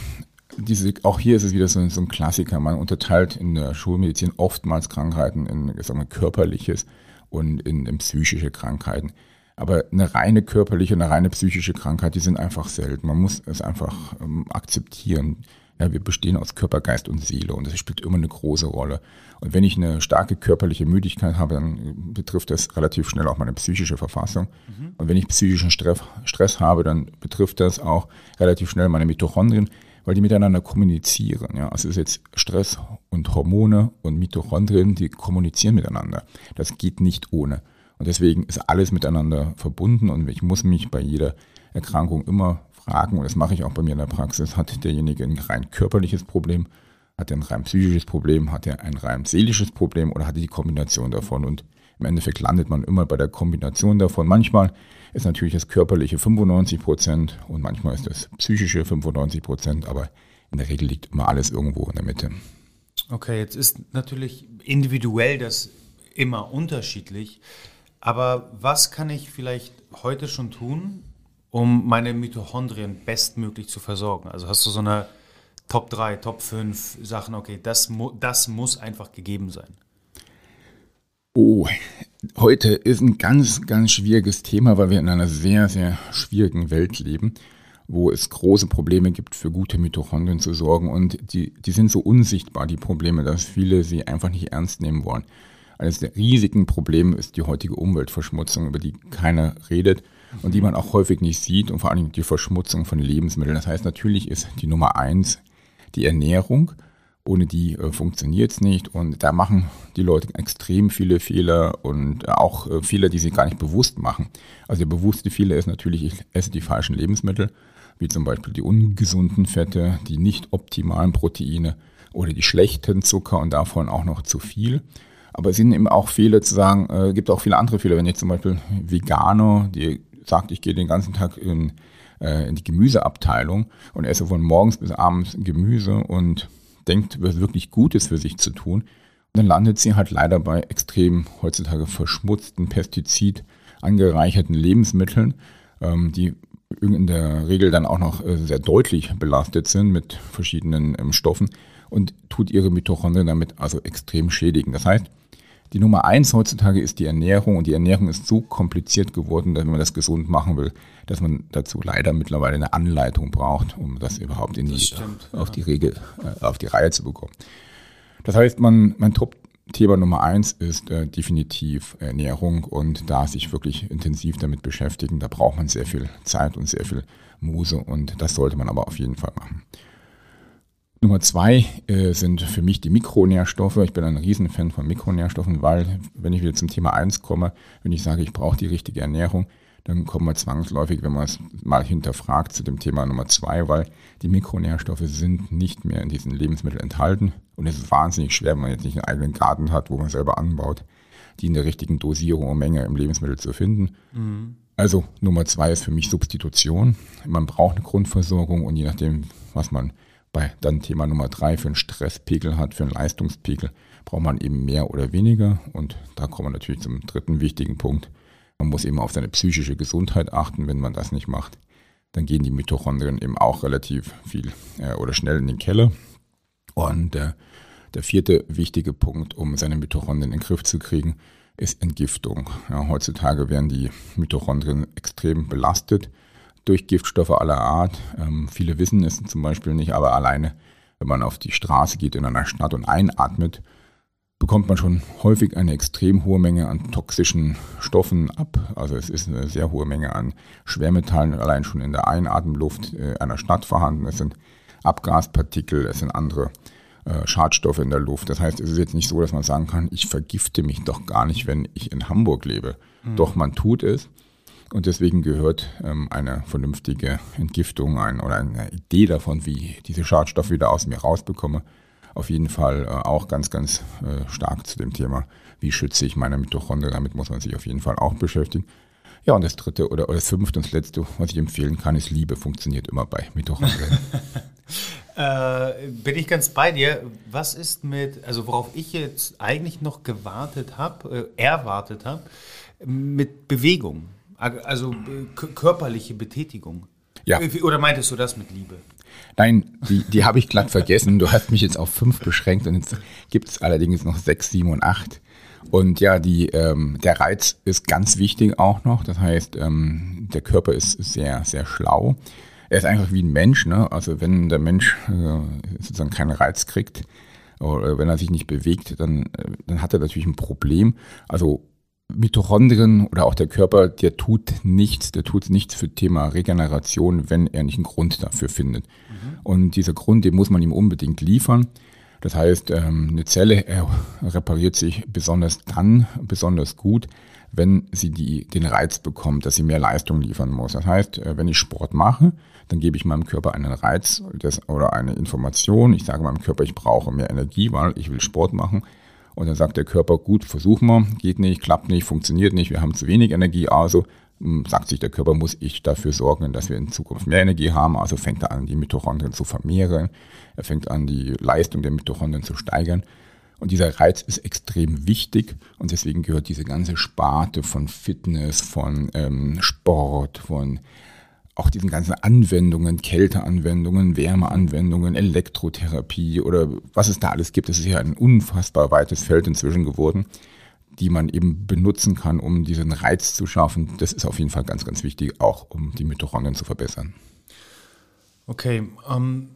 diese, auch hier ist es wieder so, so, ein Klassiker. Man unterteilt in der Schulmedizin oftmals Krankheiten in sagen wir, körperliches und in, in psychische Krankheiten. Aber eine reine körperliche und eine reine psychische Krankheit, die sind einfach selten. Man muss es einfach ähm, akzeptieren. Ja, wir bestehen aus Körper, Geist und Seele und das spielt immer eine große Rolle. Und wenn ich eine starke körperliche Müdigkeit habe, dann betrifft das relativ schnell auch meine psychische Verfassung. Mhm. Und wenn ich psychischen Stress, Stress habe, dann betrifft das auch relativ schnell meine Mitochondrien weil die miteinander kommunizieren. Ja. Also es ist jetzt Stress und Hormone und Mitochondrien, die kommunizieren miteinander. Das geht nicht ohne. Und deswegen ist alles miteinander verbunden und ich muss mich bei jeder Erkrankung immer fragen, und das mache ich auch bei mir in der Praxis, hat derjenige ein rein körperliches Problem, hat er ein rein psychisches Problem, hat er ein rein seelisches Problem oder hat er die Kombination davon? Und im Endeffekt landet man immer bei der Kombination davon. Manchmal ist natürlich das körperliche 95 Prozent und manchmal ist das psychische 95 Prozent, aber in der Regel liegt immer alles irgendwo in der Mitte. Okay, jetzt ist natürlich individuell das immer unterschiedlich, aber was kann ich vielleicht heute schon tun, um meine Mitochondrien bestmöglich zu versorgen? Also hast du so eine Top 3, Top 5 Sachen, okay, das, das muss einfach gegeben sein. Oh, heute ist ein ganz, ganz schwieriges Thema, weil wir in einer sehr, sehr schwierigen Welt leben, wo es große Probleme gibt, für gute Mitochondrien zu sorgen. Und die, die sind so unsichtbar, die Probleme, dass viele sie einfach nicht ernst nehmen wollen. Eines der riesigen Probleme ist die heutige Umweltverschmutzung, über die keiner redet und die man auch häufig nicht sieht und vor allem die Verschmutzung von Lebensmitteln. Das heißt, natürlich ist die Nummer eins die Ernährung ohne die äh, funktioniert es nicht. Und da machen die Leute extrem viele Fehler und auch äh, Fehler, die sie gar nicht bewusst machen. Also der bewusste Fehler ist natürlich, ich esse die falschen Lebensmittel, wie zum Beispiel die ungesunden Fette, die nicht optimalen Proteine oder die schlechten Zucker und davon auch noch zu viel. Aber es sind eben auch Fehler zu sagen, äh, gibt auch viele andere Fehler. Wenn jetzt zum Beispiel Veganer, die sagt, ich gehe den ganzen Tag in, äh, in die Gemüseabteilung und esse von morgens bis abends Gemüse und denkt, was wirklich Gutes für sich zu tun. Und dann landet sie halt leider bei extrem heutzutage verschmutzten, Pestizid angereicherten Lebensmitteln, ähm, die in der Regel dann auch noch äh, sehr deutlich belastet sind mit verschiedenen ähm, Stoffen. und tut ihre Mitochondrien damit also extrem schädigen. Das heißt, die Nummer eins heutzutage ist die Ernährung und die Ernährung ist so kompliziert geworden, dass wenn man das gesund machen will, dass man dazu leider mittlerweile eine Anleitung braucht, um das überhaupt in die, stimmt, auf ja. die Regel, äh, auf die Reihe zu bekommen. Das heißt, man, mein Top-Thema Nummer eins ist äh, definitiv Ernährung und da sich wirklich intensiv damit beschäftigen, da braucht man sehr viel Zeit und sehr viel Muse und das sollte man aber auf jeden Fall machen. Nummer zwei äh, sind für mich die Mikronährstoffe. Ich bin ein Riesenfan von Mikronährstoffen, weil, wenn ich wieder zum Thema eins komme, wenn ich sage, ich brauche die richtige Ernährung, dann kommen wir zwangsläufig, wenn man es mal hinterfragt, zu dem Thema Nummer zwei, weil die Mikronährstoffe sind nicht mehr in diesen Lebensmitteln enthalten. Und es ist wahnsinnig schwer, wenn man jetzt nicht einen eigenen Garten hat, wo man selber anbaut, die in der richtigen Dosierung und Menge im Lebensmittel zu finden. Mhm. Also Nummer zwei ist für mich Substitution. Man braucht eine Grundversorgung und je nachdem, was man bei dann Thema Nummer drei für einen Stresspegel hat, für einen Leistungspegel, braucht man eben mehr oder weniger. Und da kommen wir natürlich zum dritten wichtigen Punkt. Man muss eben auf seine psychische Gesundheit achten. Wenn man das nicht macht, dann gehen die Mitochondrien eben auch relativ viel äh, oder schnell in den Keller. Und äh, der vierte wichtige Punkt, um seine Mitochondrien in den Griff zu kriegen, ist Entgiftung. Ja, heutzutage werden die Mitochondrien extrem belastet durch Giftstoffe aller Art. Ähm, viele wissen es zum Beispiel nicht, aber alleine, wenn man auf die Straße geht in einer Stadt und einatmet, bekommt man schon häufig eine extrem hohe Menge an toxischen Stoffen ab. Also es ist eine sehr hohe Menge an Schwermetallen allein schon in der Einatemluft äh, einer Stadt vorhanden. Es sind Abgaspartikel, es sind andere äh, Schadstoffe in der Luft. Das heißt, es ist jetzt nicht so, dass man sagen kann, ich vergifte mich doch gar nicht, wenn ich in Hamburg lebe. Mhm. Doch man tut es. Und deswegen gehört ähm, eine vernünftige Entgiftung ein, oder eine Idee davon, wie ich diese Schadstoffe wieder aus mir rausbekomme, auf jeden Fall äh, auch ganz, ganz äh, stark zu dem Thema, wie schütze ich meine Mitochondrien. Damit muss man sich auf jeden Fall auch beschäftigen. Ja, und das dritte oder, oder das fünfte und das letzte, was ich empfehlen kann, ist Liebe funktioniert immer bei Mitochondrien. äh, bin ich ganz bei dir. Was ist mit, also worauf ich jetzt eigentlich noch gewartet habe, äh, erwartet habe, mit Bewegung? Also äh, körperliche Betätigung. Ja. Oder meintest du das mit Liebe? Nein, die, die habe ich glatt vergessen. Du hast mich jetzt auf fünf beschränkt und jetzt gibt es allerdings noch sechs, sieben und acht. Und ja, die, ähm, der Reiz ist ganz wichtig auch noch. Das heißt, ähm, der Körper ist sehr, sehr schlau. Er ist einfach wie ein Mensch. Ne? Also wenn der Mensch äh, sozusagen keinen Reiz kriegt oder wenn er sich nicht bewegt, dann, äh, dann hat er natürlich ein Problem. Also Mitochondrien oder auch der Körper, der tut nichts, der tut nichts für Thema Regeneration, wenn er nicht einen Grund dafür findet. Mhm. Und dieser Grund, den muss man ihm unbedingt liefern. Das heißt, ähm, eine Zelle repariert sich besonders dann besonders gut, wenn sie die, den Reiz bekommt, dass sie mehr Leistung liefern muss. Das heißt, äh, wenn ich Sport mache, dann gebe ich meinem Körper einen Reiz oder eine Information. Ich sage meinem Körper, ich brauche mehr Energie, weil ich will Sport machen. Und dann sagt der Körper, gut, versuchen wir, geht nicht, klappt nicht, funktioniert nicht, wir haben zu wenig Energie, also hm, sagt sich der Körper, muss ich dafür sorgen, dass wir in Zukunft mehr Energie haben. Also fängt er an, die Mitochondrien zu vermehren. Er fängt an, die Leistung der Mitochondrien zu steigern. Und dieser Reiz ist extrem wichtig und deswegen gehört diese ganze Sparte von Fitness, von ähm, Sport, von auch diesen ganzen Anwendungen, Kälteanwendungen, Wärmeanwendungen, Elektrotherapie oder was es da alles gibt. Das ist ja ein unfassbar weites Feld inzwischen geworden, die man eben benutzen kann, um diesen Reiz zu schaffen. Das ist auf jeden Fall ganz, ganz wichtig, auch um die Mitochondrien zu verbessern. Okay, ähm,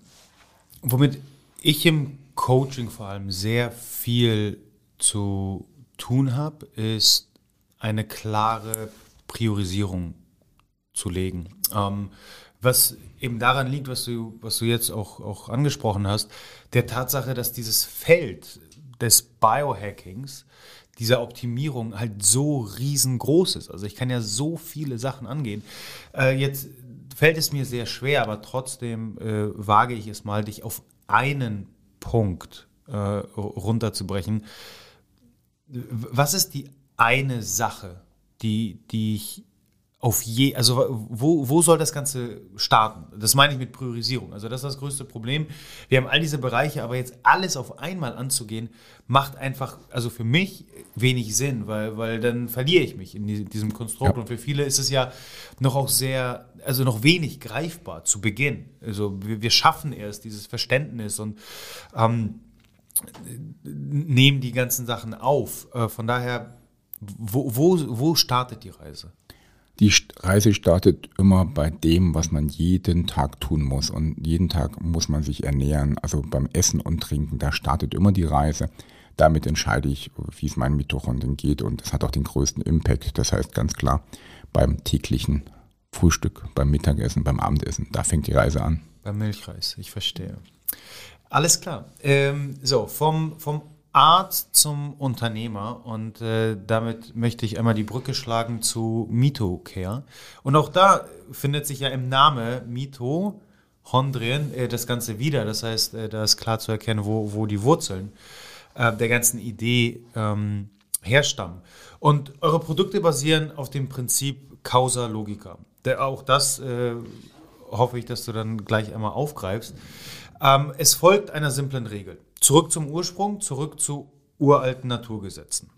womit ich im Coaching vor allem sehr viel zu tun habe, ist eine klare Priorisierung zu legen. Ähm, was eben daran liegt, was du, was du jetzt auch, auch angesprochen hast, der Tatsache, dass dieses Feld des Biohackings, dieser Optimierung halt so riesengroß ist. Also ich kann ja so viele Sachen angehen. Äh, jetzt fällt es mir sehr schwer, aber trotzdem äh, wage ich es mal, dich auf einen Punkt äh, runterzubrechen. Was ist die eine Sache, die, die ich auf je, also wo, wo soll das Ganze starten? Das meine ich mit Priorisierung. Also das ist das größte Problem. Wir haben all diese Bereiche, aber jetzt alles auf einmal anzugehen, macht einfach, also für mich wenig Sinn, weil, weil dann verliere ich mich in diesem Konstrukt. Ja. Und für viele ist es ja noch auch sehr, also noch wenig greifbar zu Beginn. Also wir, wir schaffen erst dieses Verständnis und ähm, nehmen die ganzen Sachen auf. Äh, von daher, wo, wo, wo startet die Reise? Die Reise startet immer bei dem, was man jeden Tag tun muss. Und jeden Tag muss man sich ernähren. Also beim Essen und Trinken, da startet immer die Reise. Damit entscheide ich, wie es meinen Mitochondrien geht. Und das hat auch den größten Impact. Das heißt ganz klar, beim täglichen Frühstück, beim Mittagessen, beim Abendessen, da fängt die Reise an. Beim Milchreis, ich verstehe. Alles klar. Ähm, so, vom, vom Arzt zum Unternehmer und äh, damit möchte ich einmal die Brücke schlagen zu MitoCare. Und auch da findet sich ja im Namen Mitochondrien äh, das Ganze wieder. Das heißt, äh, da ist klar zu erkennen, wo, wo die Wurzeln äh, der ganzen Idee ähm, herstammen. Und eure Produkte basieren auf dem Prinzip Causa Logica. Der, auch das äh, hoffe ich, dass du dann gleich einmal aufgreifst. Ähm, es folgt einer simplen Regel. Zurück zum Ursprung, zurück zu uralten Naturgesetzen.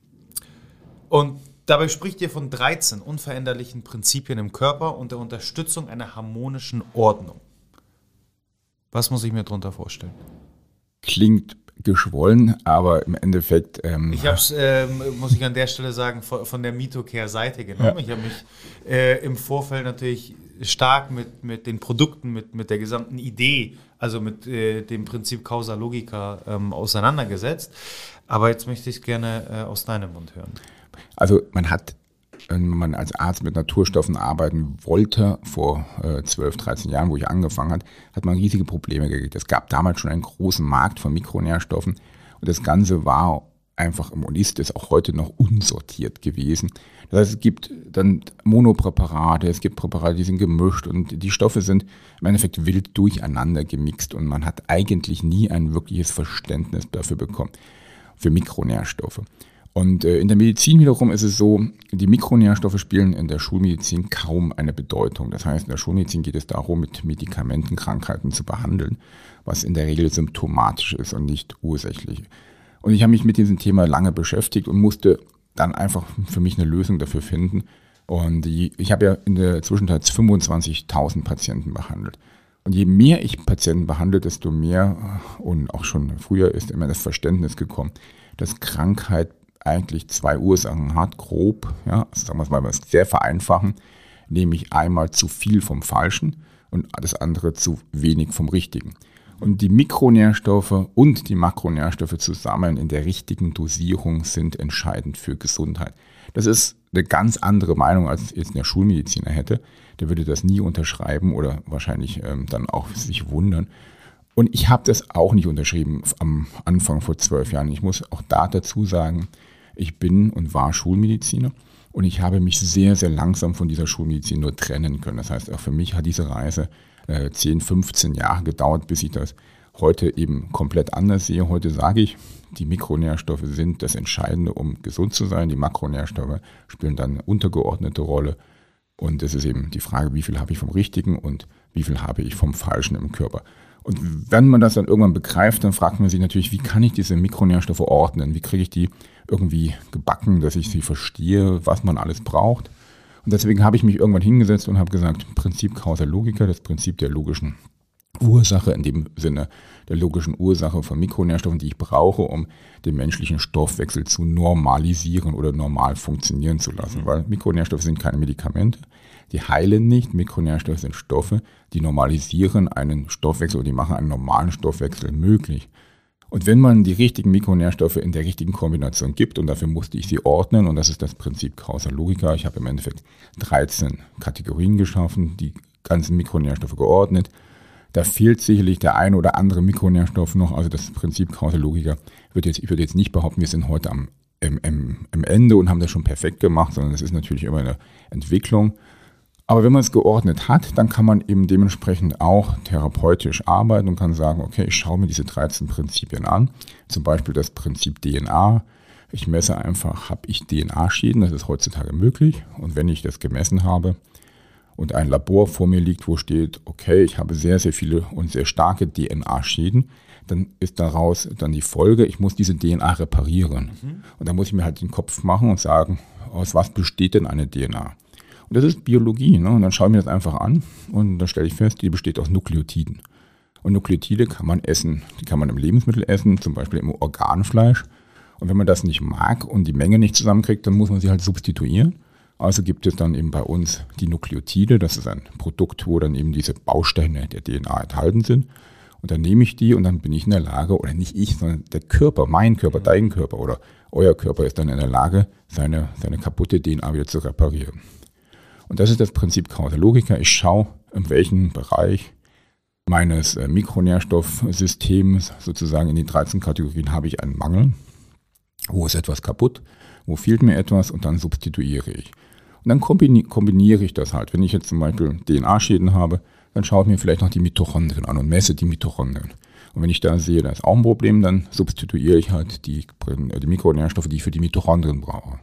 Und dabei spricht ihr von 13 unveränderlichen Prinzipien im Körper und der Unterstützung einer harmonischen Ordnung. Was muss ich mir darunter vorstellen? Klingt geschwollen, aber im Endeffekt. Ähm ich habe es, ähm, muss ich an der Stelle sagen, von, von der Mitocare-Seite genommen. Ja. Ich habe mich äh, im Vorfeld natürlich stark mit, mit den Produkten, mit, mit der gesamten Idee, also mit äh, dem Prinzip Causa Logica ähm, auseinandergesetzt. Aber jetzt möchte ich es gerne äh, aus deinem Mund hören. Also man hat, wenn man als Arzt mit Naturstoffen arbeiten wollte, vor äh, 12, 13 Jahren, wo ich angefangen habe, hat man riesige Probleme gekriegt. Es gab damals schon einen großen Markt von Mikronährstoffen und das Ganze war einfach und ist es auch heute noch unsortiert gewesen. Das heißt, es gibt dann Monopräparate, es gibt Präparate, die sind gemischt und die Stoffe sind im Endeffekt wild durcheinander gemixt und man hat eigentlich nie ein wirkliches Verständnis dafür bekommen, für Mikronährstoffe. Und äh, in der Medizin wiederum ist es so, die Mikronährstoffe spielen in der Schulmedizin kaum eine Bedeutung. Das heißt, in der Schulmedizin geht es darum, mit Medikamenten Krankheiten zu behandeln, was in der Regel symptomatisch ist und nicht ursächlich. Und ich habe mich mit diesem Thema lange beschäftigt und musste dann einfach für mich eine Lösung dafür finden. Und ich habe ja in der Zwischenzeit 25.000 Patienten behandelt. Und je mehr ich Patienten behandle, desto mehr und auch schon früher ist immer das Verständnis gekommen, dass Krankheit eigentlich zwei Ursachen hat, grob, ja, sagen wir es mal sehr vereinfachen, nämlich einmal zu viel vom Falschen und das andere zu wenig vom Richtigen. Und die Mikronährstoffe und die Makronährstoffe zusammen in der richtigen Dosierung sind entscheidend für Gesundheit. Das ist eine ganz andere Meinung, als jetzt der Schulmediziner hätte. Der würde das nie unterschreiben oder wahrscheinlich ähm, dann auch sich wundern. Und ich habe das auch nicht unterschrieben am Anfang vor zwölf Jahren. Ich muss auch da dazu sagen, ich bin und war Schulmediziner und ich habe mich sehr, sehr langsam von dieser Schulmedizin nur trennen können. Das heißt, auch für mich hat diese Reise 10, äh, 15 Jahre gedauert, bis ich das heute eben komplett anders sehe. Heute sage ich, die Mikronährstoffe sind das Entscheidende, um gesund zu sein. Die Makronährstoffe spielen dann eine untergeordnete Rolle. Und es ist eben die Frage, wie viel habe ich vom Richtigen und wie viel habe ich vom Falschen im Körper. Und wenn man das dann irgendwann begreift, dann fragt man sich natürlich, wie kann ich diese Mikronährstoffe ordnen? Wie kriege ich die irgendwie gebacken, dass ich sie verstehe, was man alles braucht? Und deswegen habe ich mich irgendwann hingesetzt und habe gesagt, Prinzip Causa Logica, das Prinzip der logischen Ursache, in dem Sinne der logischen Ursache von Mikronährstoffen, die ich brauche, um den menschlichen Stoffwechsel zu normalisieren oder normal funktionieren zu lassen. Mhm. Weil Mikronährstoffe sind keine Medikamente, die heilen nicht. Mikronährstoffe sind Stoffe, die normalisieren einen Stoffwechsel oder die machen einen normalen Stoffwechsel möglich. Und wenn man die richtigen Mikronährstoffe in der richtigen Kombination gibt, und dafür musste ich sie ordnen, und das ist das Prinzip Causa Logica, ich habe im Endeffekt 13 Kategorien geschaffen, die ganzen Mikronährstoffe geordnet. Da fehlt sicherlich der eine oder andere Mikronährstoff noch, also das Prinzip Causa Logica wird jetzt, ich würde jetzt nicht behaupten, wir sind heute am, im, im, im Ende und haben das schon perfekt gemacht, sondern es ist natürlich immer eine Entwicklung. Aber wenn man es geordnet hat, dann kann man eben dementsprechend auch therapeutisch arbeiten und kann sagen, okay, ich schaue mir diese 13 Prinzipien an. Zum Beispiel das Prinzip DNA. Ich messe einfach, habe ich DNA-Schäden, das ist heutzutage möglich. Und wenn ich das gemessen habe und ein Labor vor mir liegt, wo steht, okay, ich habe sehr, sehr viele und sehr starke DNA-Schäden, dann ist daraus dann die Folge, ich muss diese DNA reparieren. Mhm. Und da muss ich mir halt den Kopf machen und sagen, aus was besteht denn eine DNA? Das ist Biologie. Ne? Und dann schaue ich mir das einfach an und dann stelle ich fest, die besteht aus Nukleotiden. Und Nukleotide kann man essen. Die kann man im Lebensmittel essen, zum Beispiel im Organfleisch. Und wenn man das nicht mag und die Menge nicht zusammenkriegt, dann muss man sie halt substituieren. Also gibt es dann eben bei uns die Nukleotide. Das ist ein Produkt, wo dann eben diese Bausteine der DNA enthalten sind. Und dann nehme ich die und dann bin ich in der Lage, oder nicht ich, sondern der Körper, mein Körper, dein Körper oder euer Körper ist dann in der Lage, seine, seine kaputte DNA wieder zu reparieren. Und das ist das Prinzip Kausalogika. Ich schaue, in welchem Bereich meines äh, Mikronährstoffsystems, sozusagen in den 13 Kategorien, habe ich einen Mangel. Wo ist etwas kaputt? Wo fehlt mir etwas? Und dann substituiere ich. Und dann kombiniere ich das halt. Wenn ich jetzt zum Beispiel DNA-Schäden habe, dann schaue ich mir vielleicht noch die Mitochondrien an und messe die Mitochondrien. Und wenn ich da sehe, da ist auch ein Problem, dann substituiere ich halt die, die Mikronährstoffe, die ich für die Mitochondrien brauche.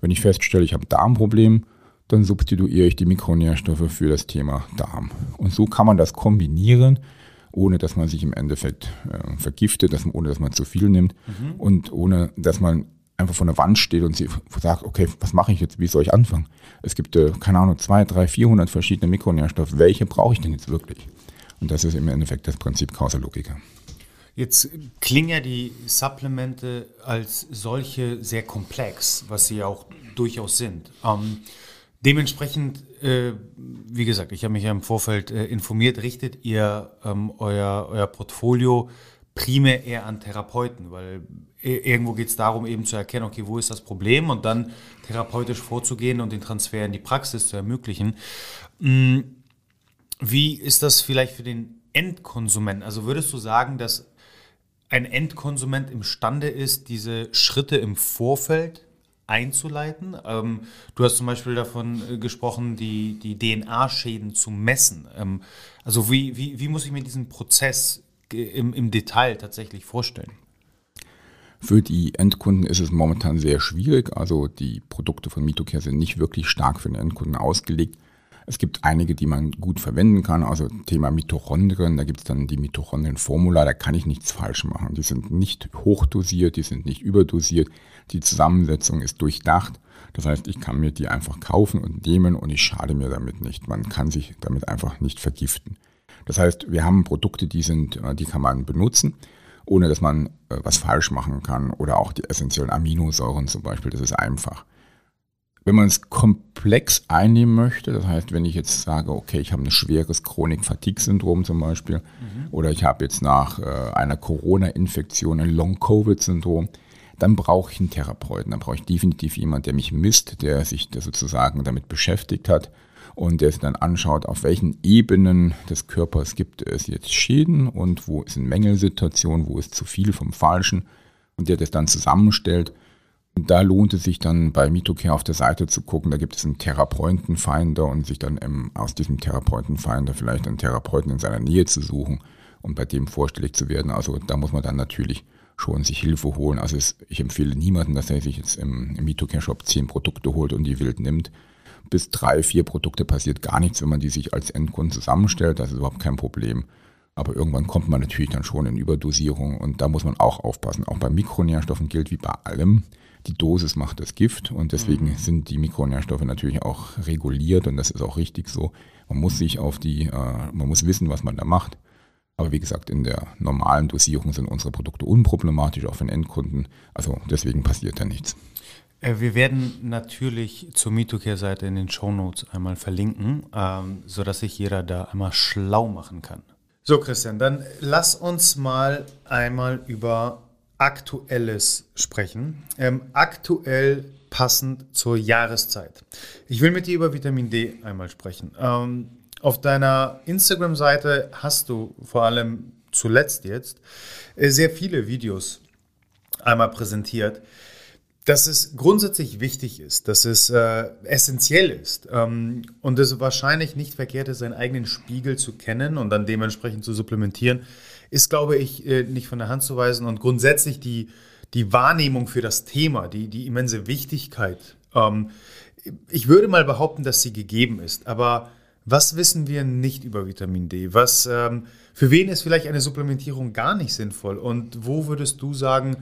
Wenn ich feststelle, ich habe ein Darmproblem, dann substituiere ich die Mikronährstoffe für das Thema Darm. Und so kann man das kombinieren, ohne dass man sich im Endeffekt äh, vergiftet, dass man, ohne dass man zu viel nimmt mhm. und ohne dass man einfach vor der Wand steht und sie sagt, okay, was mache ich jetzt, wie soll ich anfangen? Es gibt, äh, keine Ahnung, zwei, drei, 400 verschiedene Mikronährstoffe. Welche brauche ich denn jetzt wirklich? Und das ist im Endeffekt das Prinzip Kausalogika. Jetzt klingen ja die Supplemente als solche sehr komplex, was sie auch durchaus sind. Ähm, Dementsprechend, äh, wie gesagt, ich habe mich ja im Vorfeld äh, informiert, richtet ihr ähm, euer, euer Portfolio primär eher an Therapeuten, weil äh, irgendwo geht es darum, eben zu erkennen, okay, wo ist das Problem und dann therapeutisch vorzugehen und den Transfer in die Praxis zu ermöglichen. Hm, wie ist das vielleicht für den Endkonsumenten? Also würdest du sagen, dass ein Endkonsument imstande ist, diese Schritte im Vorfeld einzuleiten. Ähm, du hast zum Beispiel davon äh, gesprochen, die, die DNA-Schäden zu messen. Ähm, also wie, wie, wie muss ich mir diesen Prozess im, im Detail tatsächlich vorstellen? Für die Endkunden ist es momentan sehr schwierig. Also die Produkte von Mitocare sind nicht wirklich stark für den Endkunden ausgelegt. Es gibt einige, die man gut verwenden kann. Also Thema Mitochondrien, da gibt es dann die Mitochondrien-Formula, da kann ich nichts falsch machen. Die sind nicht hochdosiert, die sind nicht überdosiert. Die Zusammensetzung ist durchdacht. Das heißt, ich kann mir die einfach kaufen und nehmen und ich schade mir damit nicht. Man kann sich damit einfach nicht vergiften. Das heißt, wir haben Produkte, die sind, äh, die kann man benutzen, ohne dass man äh, was falsch machen kann. Oder auch die essentiellen Aminosäuren zum Beispiel, das ist einfach. Wenn man es komplex einnehmen möchte, das heißt, wenn ich jetzt sage, okay, ich habe ein schweres Chronik-Fatigue-Syndrom zum Beispiel, mhm. oder ich habe jetzt nach äh, einer Corona-Infektion ein Long-Covid-Syndrom, dann brauche ich einen Therapeuten, dann brauche ich definitiv jemanden, der mich misst, der sich sozusagen damit beschäftigt hat und der sich dann anschaut, auf welchen Ebenen des Körpers gibt es jetzt Schäden und wo ist eine Mängelsituation, wo ist zu viel vom Falschen und der das dann zusammenstellt da lohnt es sich dann bei Mitocare auf der Seite zu gucken. Da gibt es einen Therapeutenfinder und sich dann im, aus diesem Therapeutenfinder vielleicht einen Therapeuten in seiner Nähe zu suchen und bei dem vorstellig zu werden. Also da muss man dann natürlich schon sich Hilfe holen. Also es, ich empfehle niemanden, dass er sich jetzt im, im Mitocare Shop zehn Produkte holt und die wild nimmt. Bis drei, vier Produkte passiert gar nichts, wenn man die sich als Endkunden zusammenstellt. Das ist überhaupt kein Problem. Aber irgendwann kommt man natürlich dann schon in Überdosierung und da muss man auch aufpassen. Auch bei Mikronährstoffen gilt wie bei allem die Dosis macht das Gift und deswegen mhm. sind die Mikronährstoffe natürlich auch reguliert und das ist auch richtig so. Man muss sich auf die, äh, man muss wissen, was man da macht. Aber wie gesagt, in der normalen Dosierung sind unsere Produkte unproblematisch, auch für den Endkunden. Also deswegen passiert da nichts. Äh, wir werden natürlich zur Mitocare-Seite in den Show Notes einmal verlinken, ähm, sodass sich jeder da einmal schlau machen kann. So, Christian, dann lass uns mal einmal über Aktuelles sprechen. Ähm, aktuell passend zur Jahreszeit. Ich will mit dir über Vitamin D einmal sprechen. Ähm, auf deiner Instagram-Seite hast du vor allem zuletzt jetzt äh, sehr viele Videos einmal präsentiert, dass es grundsätzlich wichtig ist, dass es äh, essentiell ist ähm, und es wahrscheinlich nicht verkehrt ist, seinen eigenen Spiegel zu kennen und dann dementsprechend zu supplementieren, ist, glaube ich, äh, nicht von der Hand zu weisen. Und grundsätzlich die, die Wahrnehmung für das Thema, die, die immense Wichtigkeit. Ähm, ich würde mal behaupten, dass sie gegeben ist. Aber was wissen wir nicht über Vitamin D? Was, ähm, für wen ist vielleicht eine Supplementierung gar nicht sinnvoll? Und wo würdest du sagen,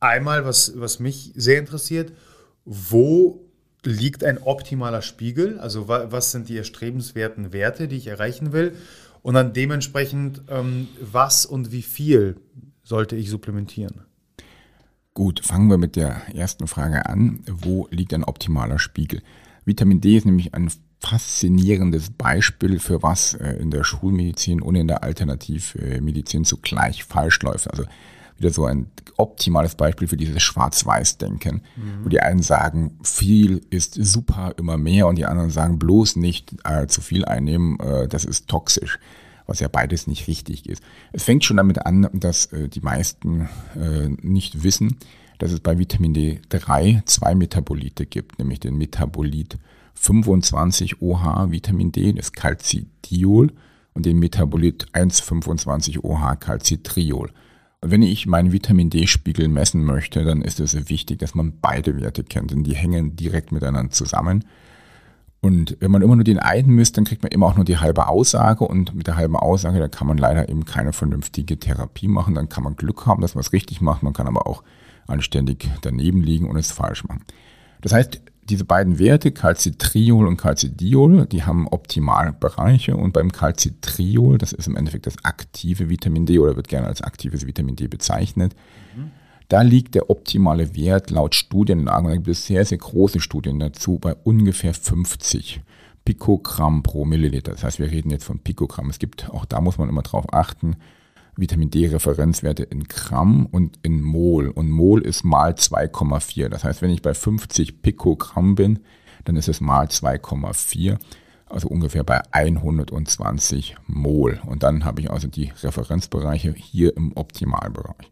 einmal, was, was mich sehr interessiert, wo liegt ein optimaler Spiegel? Also was sind die erstrebenswerten Werte, die ich erreichen will? Und dann dementsprechend, ähm, was und wie viel sollte ich supplementieren? Gut, fangen wir mit der ersten Frage an. Wo liegt ein optimaler Spiegel? Vitamin D ist nämlich ein faszinierendes Beispiel für was äh, in der Schulmedizin und in der Alternativmedizin zugleich falsch läuft. Also wieder so ein optimales Beispiel für dieses Schwarz-Weiß-Denken, mhm. wo die einen sagen, viel ist super, immer mehr und die anderen sagen, bloß nicht äh, zu viel einnehmen, äh, das ist toxisch, was ja beides nicht richtig ist. Es fängt schon damit an, dass äh, die meisten äh, nicht wissen, dass es bei Vitamin D3 zwei Metabolite gibt, nämlich den Metabolit 25 OH Vitamin D, das Calcidiol, und den Metabolit 1,25 OH Calcitriol. Und wenn ich meinen Vitamin D-Spiegel messen möchte, dann ist es wichtig, dass man beide Werte kennt, denn die hängen direkt miteinander zusammen. Und wenn man immer nur den einen misst, dann kriegt man immer auch nur die halbe Aussage und mit der halben Aussage, da kann man leider eben keine vernünftige Therapie machen. Dann kann man Glück haben, dass man es richtig macht, man kann aber auch anständig daneben liegen und es falsch machen. Das heißt, diese beiden Werte, Calcitriol und Calcidiol, die haben Optimalbereiche und beim Calcitriol, das ist im Endeffekt das aktive Vitamin D oder wird gerne als aktives Vitamin D bezeichnet, mhm. da liegt der optimale Wert laut Studienlagen, und da gibt es sehr, sehr große Studien dazu, bei ungefähr 50 Pikogramm pro Milliliter. Das heißt, wir reden jetzt von Pikogramm. Es gibt, auch da muss man immer drauf achten, Vitamin D-Referenzwerte in Gramm und in Mol. Und Mol ist mal 2,4. Das heißt, wenn ich bei 50 Pikogramm bin, dann ist es mal 2,4. Also ungefähr bei 120 Mol. Und dann habe ich also die Referenzbereiche hier im Optimalbereich.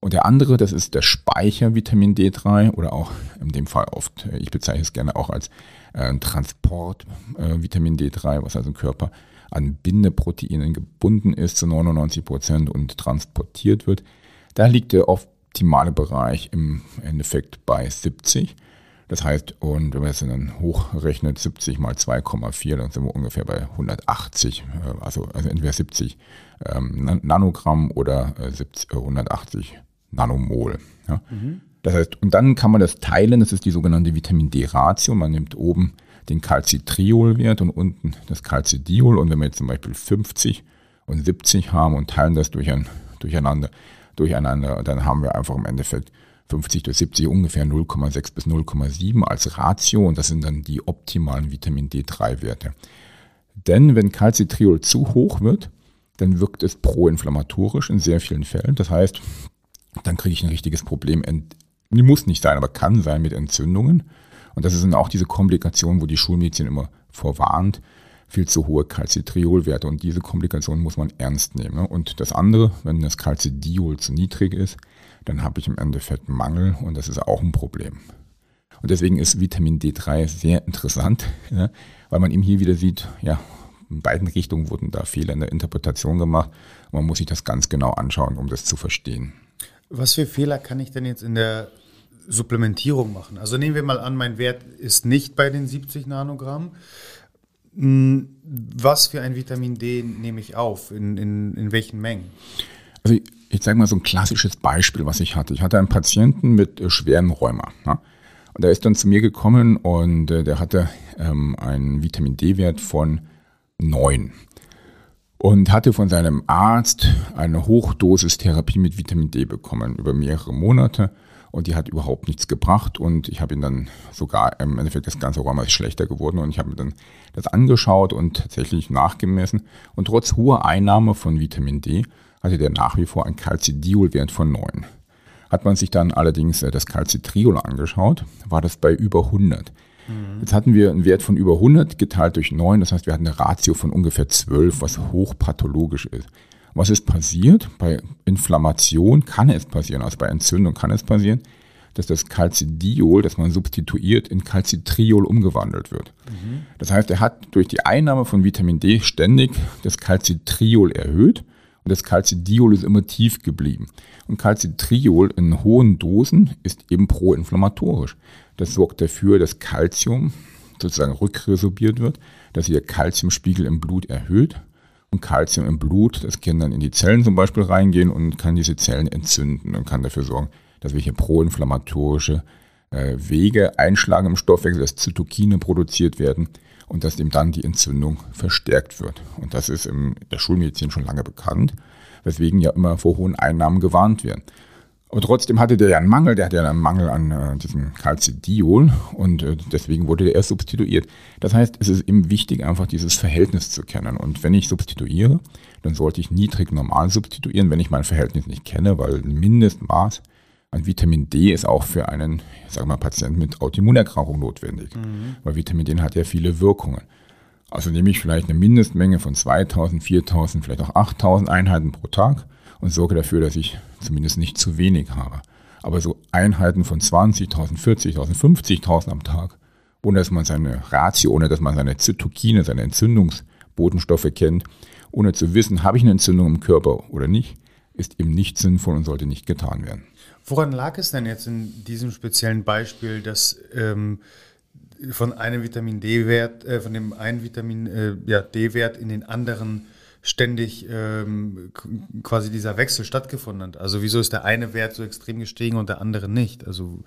Und der andere, das ist der Speicher Vitamin D3 oder auch in dem Fall oft, ich bezeichne es gerne auch als äh, Transport äh, Vitamin D3, was also im Körper an Bindeproteinen gebunden ist zu 99 Prozent und transportiert wird. Da liegt der optimale Bereich im Endeffekt bei 70. Das heißt, und wenn man es dann hochrechnet, 70 mal 2,4, dann sind wir ungefähr bei 180, äh, also, also entweder 70 ähm, Nanogramm oder 70, äh, 180 äh, Nanomol. Ja. Mhm. Das heißt, und dann kann man das teilen, das ist die sogenannte Vitamin D-Ratio. Man nimmt oben den Calcitriolwert und unten das Calcidiol. Und wenn wir jetzt zum Beispiel 50 und 70 haben und teilen das durch ein, durcheinander, durcheinander, dann haben wir einfach im Endeffekt 50 durch 70 ungefähr 0,6 bis 0,7 als Ratio und das sind dann die optimalen Vitamin D3-Werte. Denn wenn Calcitriol zu hoch wird, dann wirkt es proinflammatorisch in sehr vielen Fällen. Das heißt, dann kriege ich ein richtiges Problem. Die muss nicht sein, aber kann sein mit Entzündungen. Und das sind auch diese Komplikationen, wo die Schulmedizin immer vorwarnt, viel zu hohe Calcitriolwerte. Und diese Komplikationen muss man ernst nehmen. Ne? Und das andere, wenn das Calcidiol zu niedrig ist, dann habe ich im Endeffekt Mangel und das ist auch ein Problem. Und deswegen ist Vitamin D3 sehr interessant, ja, weil man eben hier wieder sieht, ja, in beiden Richtungen wurden da Fehler in der Interpretation gemacht. Man muss sich das ganz genau anschauen, um das zu verstehen. Was für Fehler kann ich denn jetzt in der Supplementierung machen. Also nehmen wir mal an, mein Wert ist nicht bei den 70 Nanogramm. Hm, was für ein Vitamin D nehme ich auf? In, in, in welchen Mengen? Also ich, ich zeige mal so ein klassisches Beispiel, was ich hatte. Ich hatte einen Patienten mit äh, schweren Rheuma. Ja? Und der ist dann zu mir gekommen und äh, der hatte ähm, einen Vitamin D-Wert von 9 und hatte von seinem Arzt eine Hochdosistherapie mit Vitamin D bekommen über mehrere Monate und die hat überhaupt nichts gebracht und ich habe ihn dann sogar im Endeffekt das ganze Rheuma ist schlechter geworden und ich habe mir dann das angeschaut und tatsächlich nachgemessen und trotz hoher Einnahme von Vitamin D hatte der nach wie vor einen Calcidiolwert von 9. Hat man sich dann allerdings äh, das Calcitriol angeschaut, war das bei über 100. Mhm. Jetzt hatten wir einen Wert von über 100 geteilt durch 9, das heißt, wir hatten eine Ratio von ungefähr 12, was hochpathologisch ist. Was ist passiert? Bei Inflammation kann es passieren, also bei Entzündung kann es passieren, dass das Calcidiol, das man substituiert, in Calcitriol umgewandelt wird. Mhm. Das heißt, er hat durch die Einnahme von Vitamin D ständig das Calcitriol erhöht und das Calcidiol ist immer tief geblieben. Und Calcitriol in hohen Dosen ist eben proinflammatorisch. Das sorgt dafür, dass Calcium sozusagen rückresorbiert wird, dass sich der Calciumspiegel im Blut erhöht. Und Calcium im Blut, das kann dann in die Zellen zum Beispiel reingehen und kann diese Zellen entzünden und kann dafür sorgen, dass wir hier proinflammatorische äh, Wege einschlagen im Stoffwechsel, dass Zytokine produziert werden und dass dem dann die Entzündung verstärkt wird. Und das ist in der Schulmedizin schon lange bekannt, weswegen ja immer vor hohen Einnahmen gewarnt werden. Und trotzdem hatte der ja einen Mangel, der hatte ja einen Mangel an äh, diesem Calcidiol und äh, deswegen wurde der erst substituiert. Das heißt, es ist eben wichtig, einfach dieses Verhältnis zu kennen. Und wenn ich substituiere, dann sollte ich niedrig normal substituieren, wenn ich mein Verhältnis nicht kenne, weil ein Mindestmaß an Vitamin D ist auch für einen, wir mal, Patienten mit Autoimmunerkrankung notwendig, mhm. weil Vitamin D hat ja viele Wirkungen. Also nehme ich vielleicht eine Mindestmenge von 2000, 4000, vielleicht auch 8000 Einheiten pro Tag und sorge dafür, dass ich zumindest nicht zu wenig habe. Aber so Einheiten von 20.000, 40.000, 50.000 am Tag, ohne dass man seine Ratio, ohne dass man seine Zytokine, seine Entzündungsbotenstoffe kennt, ohne zu wissen, habe ich eine Entzündung im Körper oder nicht, ist eben nicht sinnvoll und sollte nicht getan werden. Woran lag es denn jetzt in diesem speziellen Beispiel, dass ähm, von einem Vitamin D-Wert, äh, von dem einen Vitamin äh, ja, D-Wert in den anderen ständig ähm, quasi dieser Wechsel stattgefunden hat? Also wieso ist der eine Wert so extrem gestiegen und der andere nicht? Also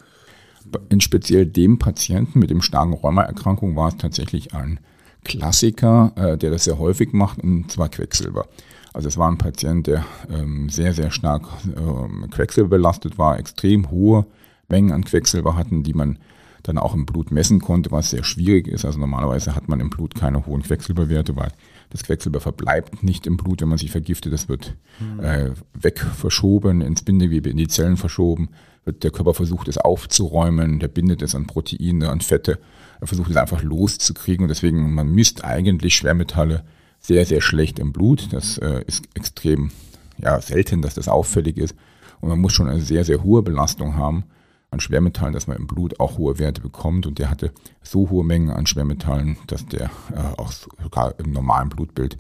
in speziell dem Patienten mit dem starken Rheumaerkrankung war es tatsächlich ein Klassiker, äh, der das sehr häufig macht, und zwar Quecksilber. Also es war ein Patient, der ähm, sehr, sehr stark ähm, quecksilberbelastet war, extrem hohe Mengen an Quecksilber hatten, die man dann auch im Blut messen konnte, was sehr schwierig ist. Also normalerweise hat man im Blut keine hohen Quecksilberwerte, weil das Quecksilber verbleibt nicht im Blut, wenn man sich vergiftet. Das wird mhm. äh, weg verschoben, ins Bindegewebe, in die Zellen verschoben. Wird der Körper versucht, es aufzuräumen. Der bindet es an Proteine, an Fette. Er versucht es einfach loszukriegen. Und deswegen, man misst eigentlich Schwermetalle sehr, sehr schlecht im Blut. Das äh, ist extrem ja, selten, dass das auffällig ist. Und man muss schon eine sehr, sehr hohe Belastung haben an Schwermetallen, dass man im Blut auch hohe Werte bekommt. Und der hatte so hohe Mengen an Schwermetallen, dass der äh, auch sogar im normalen Blutbild,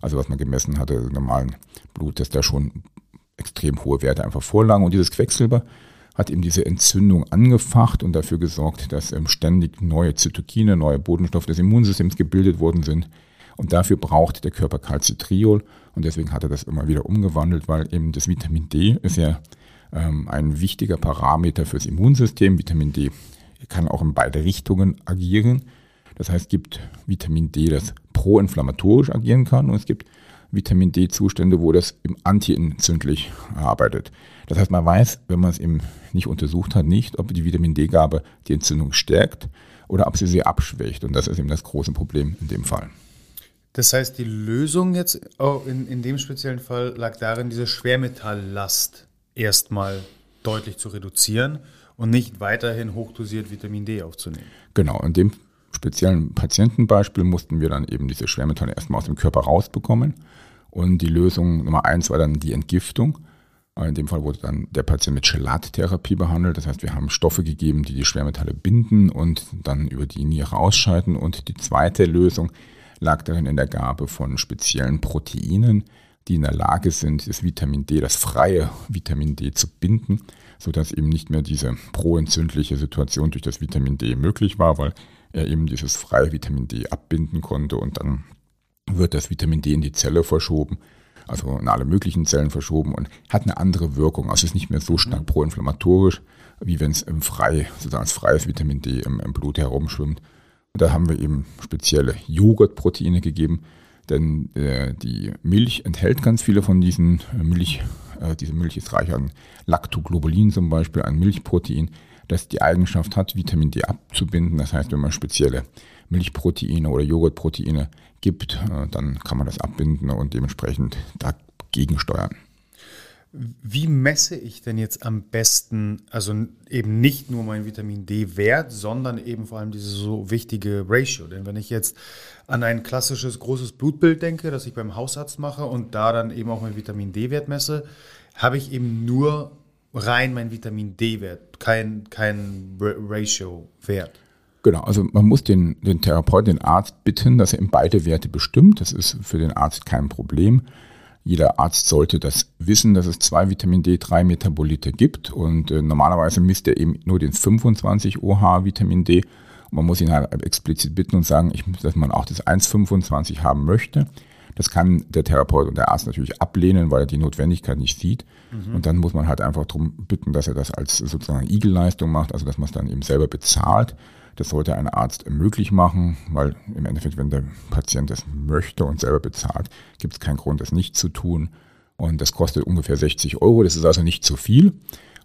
also was man gemessen hatte, im normalen Blut, dass da schon extrem hohe Werte einfach vorlagen. Und dieses Quecksilber hat eben diese Entzündung angefacht und dafür gesorgt, dass ähm, ständig neue Zytokine, neue Bodenstoffe des Immunsystems gebildet worden sind, und dafür braucht der Körper Calcitriol und deswegen hat er das immer wieder umgewandelt, weil eben das Vitamin D ist ja ähm, ein wichtiger Parameter fürs Immunsystem. Vitamin D kann auch in beide Richtungen agieren. Das heißt, es gibt Vitamin D, das proinflammatorisch agieren kann und es gibt Vitamin D-Zustände, wo das eben antientzündlich arbeitet. Das heißt, man weiß, wenn man es eben nicht untersucht hat, nicht, ob die Vitamin D-Gabe die Entzündung stärkt oder ob sie sie abschwächt. Und das ist eben das große Problem in dem Fall. Das heißt, die Lösung jetzt in, in dem speziellen Fall lag darin, diese Schwermetalllast erstmal deutlich zu reduzieren und nicht weiterhin hochdosiert Vitamin D aufzunehmen. Genau, in dem speziellen Patientenbeispiel mussten wir dann eben diese Schwermetalle erstmal aus dem Körper rausbekommen. Und die Lösung Nummer eins war dann die Entgiftung. In dem Fall wurde dann der Patient mit Chelattherapie behandelt. Das heißt, wir haben Stoffe gegeben, die die Schwermetalle binden und dann über die Niere ausscheiden. Und die zweite Lösung lag darin in der Gabe von speziellen Proteinen, die in der Lage sind, das Vitamin D, das freie Vitamin D zu binden, sodass eben nicht mehr diese proentzündliche Situation durch das Vitamin D möglich war, weil er eben dieses freie Vitamin D abbinden konnte und dann wird das Vitamin D in die Zelle verschoben, also in alle möglichen Zellen verschoben und hat eine andere Wirkung. Also ist nicht mehr so stark proinflammatorisch, wie wenn es im frei, sozusagen als freies Vitamin D im, im Blut herumschwimmt. Und da haben wir eben spezielle Joghurtproteine gegeben, denn äh, die Milch enthält ganz viele von diesen äh, Milch. Äh, diese Milch ist reich an Lactoglobulin zum Beispiel, ein Milchprotein, das die Eigenschaft hat, Vitamin D abzubinden. Das heißt, wenn man spezielle Milchproteine oder Joghurtproteine gibt, äh, dann kann man das abbinden und dementsprechend dagegen steuern. Wie messe ich denn jetzt am besten, also eben nicht nur meinen Vitamin D-Wert, sondern eben vor allem diese so wichtige Ratio? Denn wenn ich jetzt an ein klassisches großes Blutbild denke, das ich beim Hausarzt mache und da dann eben auch meinen Vitamin D-Wert messe, habe ich eben nur rein meinen Vitamin D-Wert, kein, kein Ratio-Wert. Genau, also man muss den, den Therapeuten, den Arzt bitten, dass er ihm beide Werte bestimmt. Das ist für den Arzt kein Problem. Jeder Arzt sollte das wissen, dass es zwei Vitamin D3 Metabolite gibt und äh, normalerweise misst er eben nur den 25 OH Vitamin D. Und man muss ihn halt explizit bitten und sagen, ich, dass man auch das 1,25 haben möchte. Das kann der Therapeut und der Arzt natürlich ablehnen, weil er die Notwendigkeit nicht sieht. Mhm. Und dann muss man halt einfach darum bitten, dass er das als sozusagen Igelleistung macht, also dass man es dann eben selber bezahlt. Das sollte ein Arzt möglich machen, weil im Endeffekt, wenn der Patient das möchte und selber bezahlt, gibt es keinen Grund, das nicht zu tun. Und das kostet ungefähr 60 Euro. Das ist also nicht zu viel.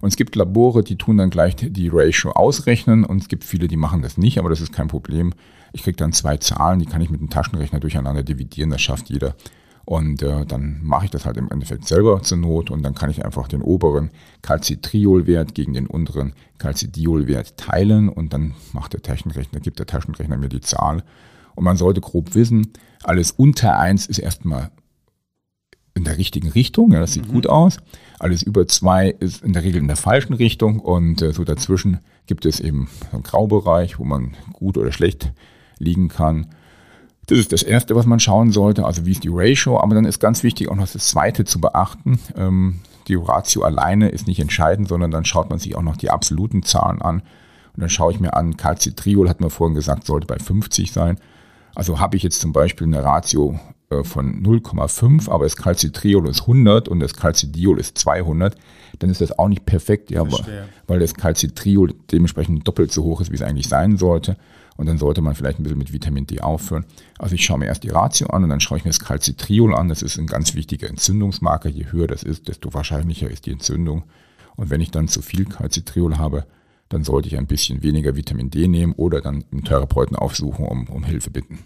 Und es gibt Labore, die tun dann gleich die Ratio ausrechnen und es gibt viele, die machen das nicht, aber das ist kein Problem. Ich kriege dann zwei Zahlen, die kann ich mit dem Taschenrechner durcheinander dividieren, das schafft jeder. Und äh, dann mache ich das halt im Endeffekt selber zur Not und dann kann ich einfach den oberen Calcitriolwert gegen den unteren Calcidiolwert teilen und dann macht der Taschenrechner, gibt der Taschenrechner mir die Zahl. Und man sollte grob wissen, alles unter 1 ist erstmal in der richtigen Richtung, ja, das sieht mhm. gut aus. Alles über 2 ist in der Regel in der falschen Richtung und äh, so dazwischen gibt es eben so einen Graubereich, wo man gut oder schlecht liegen kann. Das ist das Erste, was man schauen sollte, also wie ist die Ratio. Aber dann ist ganz wichtig auch noch das Zweite zu beachten. Ähm, die Ratio alleine ist nicht entscheidend, sondern dann schaut man sich auch noch die absoluten Zahlen an. Und dann schaue ich mir an, Calcitriol, hat man vorhin gesagt, sollte bei 50 sein. Also habe ich jetzt zum Beispiel eine Ratio äh, von 0,5, aber das Calcitriol ist 100 und das Calcidiol ist 200, dann ist das auch nicht perfekt, ja, weil das Calcitriol dementsprechend doppelt so hoch ist, wie es eigentlich sein sollte. Und dann sollte man vielleicht ein bisschen mit Vitamin D aufhören. Also ich schaue mir erst die Ratio an und dann schaue ich mir das Calcitriol an. Das ist ein ganz wichtiger Entzündungsmarker. Je höher das ist, desto wahrscheinlicher ist die Entzündung. Und wenn ich dann zu viel Calcitriol habe, dann sollte ich ein bisschen weniger Vitamin D nehmen oder dann einen Therapeuten aufsuchen, um, um Hilfe bitten.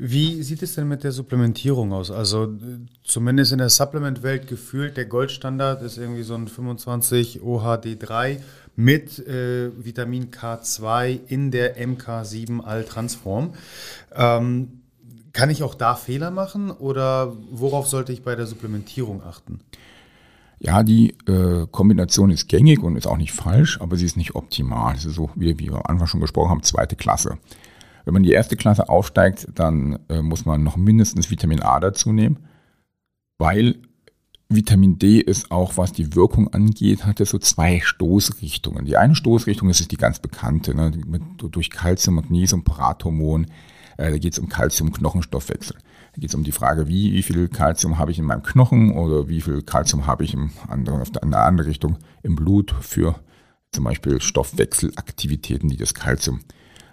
Wie sieht es denn mit der Supplementierung aus? Also zumindest in der Supplement-Welt gefühlt, der Goldstandard ist irgendwie so ein 25 OHD3 mit äh, Vitamin K2 in der MK7 All-Transform. Ähm, kann ich auch da Fehler machen oder worauf sollte ich bei der Supplementierung achten? Ja, die äh, Kombination ist gängig und ist auch nicht falsch, aber sie ist nicht optimal. Es ist so, wie, wie wir am Anfang schon gesprochen haben, zweite Klasse. Wenn man die erste Klasse aufsteigt, dann äh, muss man noch mindestens Vitamin A dazu nehmen, weil Vitamin D ist auch, was die Wirkung angeht, hatte so zwei Stoßrichtungen. Die eine Stoßrichtung ist, ist die ganz bekannte, ne, mit, durch Calcium, Magnesium, Parathormon. Äh, da geht es um Calcium-Knochenstoffwechsel. Da geht es um die Frage, wie, wie viel Calcium habe ich in meinem Knochen oder wie viel Calcium habe ich im anderen, in der anderen Richtung im Blut für zum Beispiel Stoffwechselaktivitäten, die das Calcium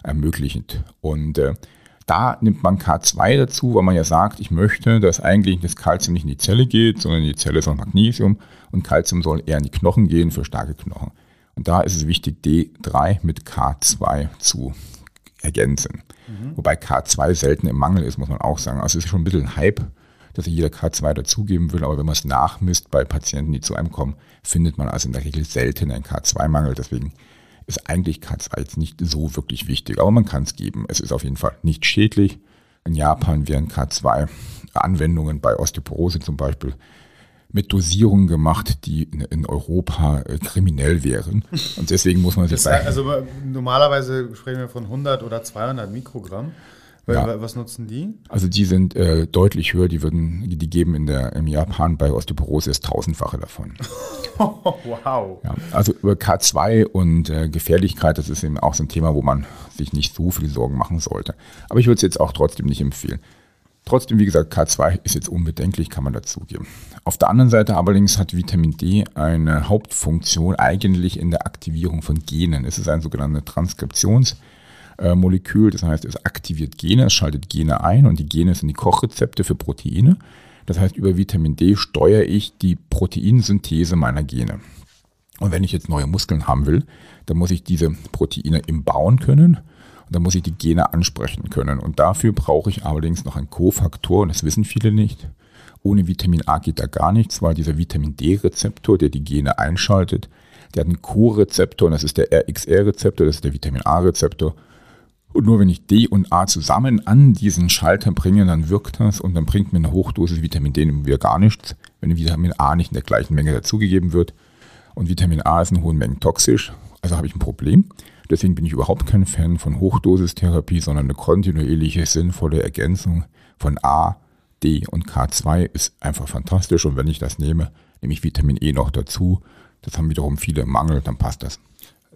ermöglichen. Und äh, da nimmt man K2 dazu, weil man ja sagt, ich möchte, dass eigentlich das Kalzium nicht in die Zelle geht, sondern in die Zelle soll Magnesium und Kalzium soll eher in die Knochen gehen für starke Knochen. Und da ist es wichtig, D3 mit K2 zu ergänzen. Mhm. Wobei K2 selten im Mangel ist, muss man auch sagen. Also es ist schon ein bisschen ein Hype, dass jeder K2 dazugeben will, aber wenn man es nachmisst bei Patienten, die zu einem kommen, findet man also in der Regel selten einen K2-Mangel. Deswegen ist eigentlich K2 jetzt nicht so wirklich wichtig, aber man kann es geben. Es ist auf jeden Fall nicht schädlich. In Japan werden K2-Anwendungen bei Osteoporose zum Beispiel mit Dosierungen gemacht, die in, Europa äh, kriminell wären. Und deswegen muss man sich. Also normalerweise sprechen wir von 100 oder 200 Mikrogramm. Ja. Was nutzen die? Also die sind äh, deutlich höher, die würden, die geben in der, im Japan bei Osteoporose das tausendfache davon. wow. Ja, also über K2 und äh, Gefährlichkeit, das ist eben auch so ein Thema, wo man sich nicht so viel Sorgen machen sollte. Aber ich würde es jetzt auch trotzdem nicht empfehlen. Trotzdem, wie gesagt, K2 ist jetzt unbedenklich, kann man dazugeben. Auf der anderen Seite allerdings hat Vitamin D eine Hauptfunktion eigentlich in der Aktivierung von Genen. Es ist ein sogenannter Transkriptions- äh, Molekül. Das heißt, es aktiviert Gene, es schaltet Gene ein und die Gene sind die Kochrezepte für Proteine. Das heißt, über Vitamin D steuere ich die Proteinsynthese meiner Gene. Und wenn ich jetzt neue Muskeln haben will, dann muss ich diese Proteine im bauen können und dann muss ich die Gene ansprechen können. Und dafür brauche ich allerdings noch einen Kofaktor, und das wissen viele nicht. Ohne Vitamin A geht da gar nichts, weil dieser Vitamin D-Rezeptor, der die Gene einschaltet, der hat einen Co-Rezeptor und das ist der RXR-Rezeptor, das ist der Vitamin A-Rezeptor. Und nur wenn ich D und A zusammen an diesen Schalter bringe, dann wirkt das und dann bringt mir eine Hochdosis Vitamin D wieder gar nichts, wenn Vitamin A nicht in der gleichen Menge dazugegeben wird. Und Vitamin A ist in hohen Mengen toxisch, also habe ich ein Problem. Deswegen bin ich überhaupt kein Fan von Hochdosistherapie, sondern eine kontinuierliche, sinnvolle Ergänzung von A, D und K2 ist einfach fantastisch. Und wenn ich das nehme, nehme ich Vitamin E noch dazu. Das haben wiederum viele Mangel, dann passt das.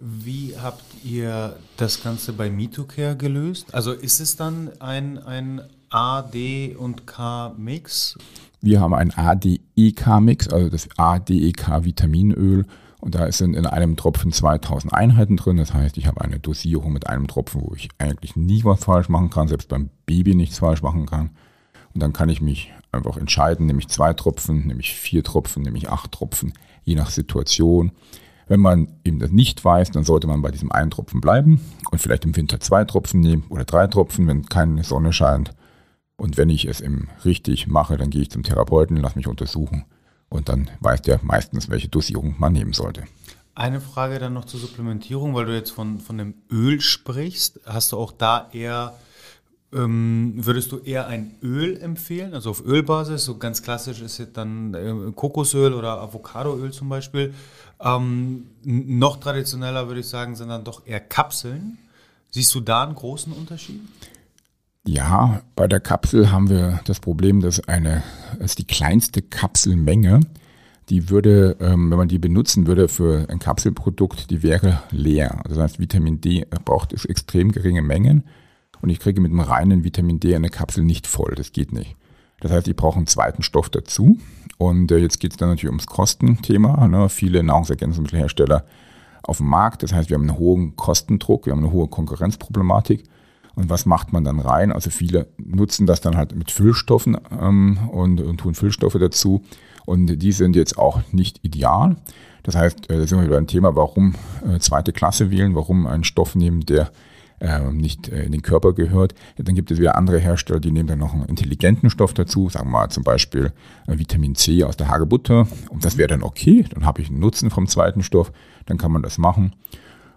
Wie habt ihr das Ganze bei MitoCare gelöst? Also ist es dann ein, ein A, D und K-Mix? Wir haben ein ADEK-Mix, also das ADEK-Vitaminöl. Und da sind in einem Tropfen 2000 Einheiten drin. Das heißt, ich habe eine Dosierung mit einem Tropfen, wo ich eigentlich nie was falsch machen kann, selbst beim Baby nichts falsch machen kann. Und dann kann ich mich einfach entscheiden, nehme ich zwei Tropfen, nehme ich vier Tropfen, nehme ich acht Tropfen, je nach Situation. Wenn man eben das nicht weiß, dann sollte man bei diesem einen Tropfen bleiben und vielleicht im Winter zwei Tropfen nehmen oder drei Tropfen, wenn keine Sonne scheint. Und wenn ich es eben richtig mache, dann gehe ich zum Therapeuten, lasse mich untersuchen und dann weiß der meistens, welche Dosierung man nehmen sollte. Eine Frage dann noch zur Supplementierung, weil du jetzt von, von dem Öl sprichst. Hast du auch da eher, ähm, würdest du eher ein Öl empfehlen, also auf Ölbasis? So ganz klassisch ist jetzt dann äh, Kokosöl oder Avocadoöl zum Beispiel. Ähm, noch traditioneller würde ich sagen, sind dann doch eher Kapseln. Siehst du da einen großen Unterschied? Ja, bei der Kapsel haben wir das Problem, dass eine, dass die kleinste Kapselmenge, die würde, ähm, wenn man die benutzen würde für ein Kapselprodukt, die wäre leer. Das heißt, Vitamin D braucht extrem geringe Mengen und ich kriege mit einem reinen Vitamin D eine Kapsel nicht voll. Das geht nicht. Das heißt, ich brauche einen zweiten Stoff dazu. Und äh, jetzt geht es dann natürlich ums Kostenthema. Ne? Viele Nahrungsergänzungsmittelhersteller auf dem Markt. Das heißt, wir haben einen hohen Kostendruck, wir haben eine hohe Konkurrenzproblematik. Und was macht man dann rein? Also viele nutzen das dann halt mit Füllstoffen ähm, und, und tun Füllstoffe dazu. Und die sind jetzt auch nicht ideal. Das heißt, äh, da sind wir über ein Thema, warum äh, zweite Klasse wählen, warum einen Stoff nehmen, der äh, nicht äh, in den Körper gehört. Dann gibt es wieder andere Hersteller, die nehmen dann noch einen intelligenten Stoff dazu, sagen wir mal zum Beispiel äh, Vitamin C aus der Hagebutter. Und das wäre dann okay, dann habe ich einen Nutzen vom zweiten Stoff, dann kann man das machen.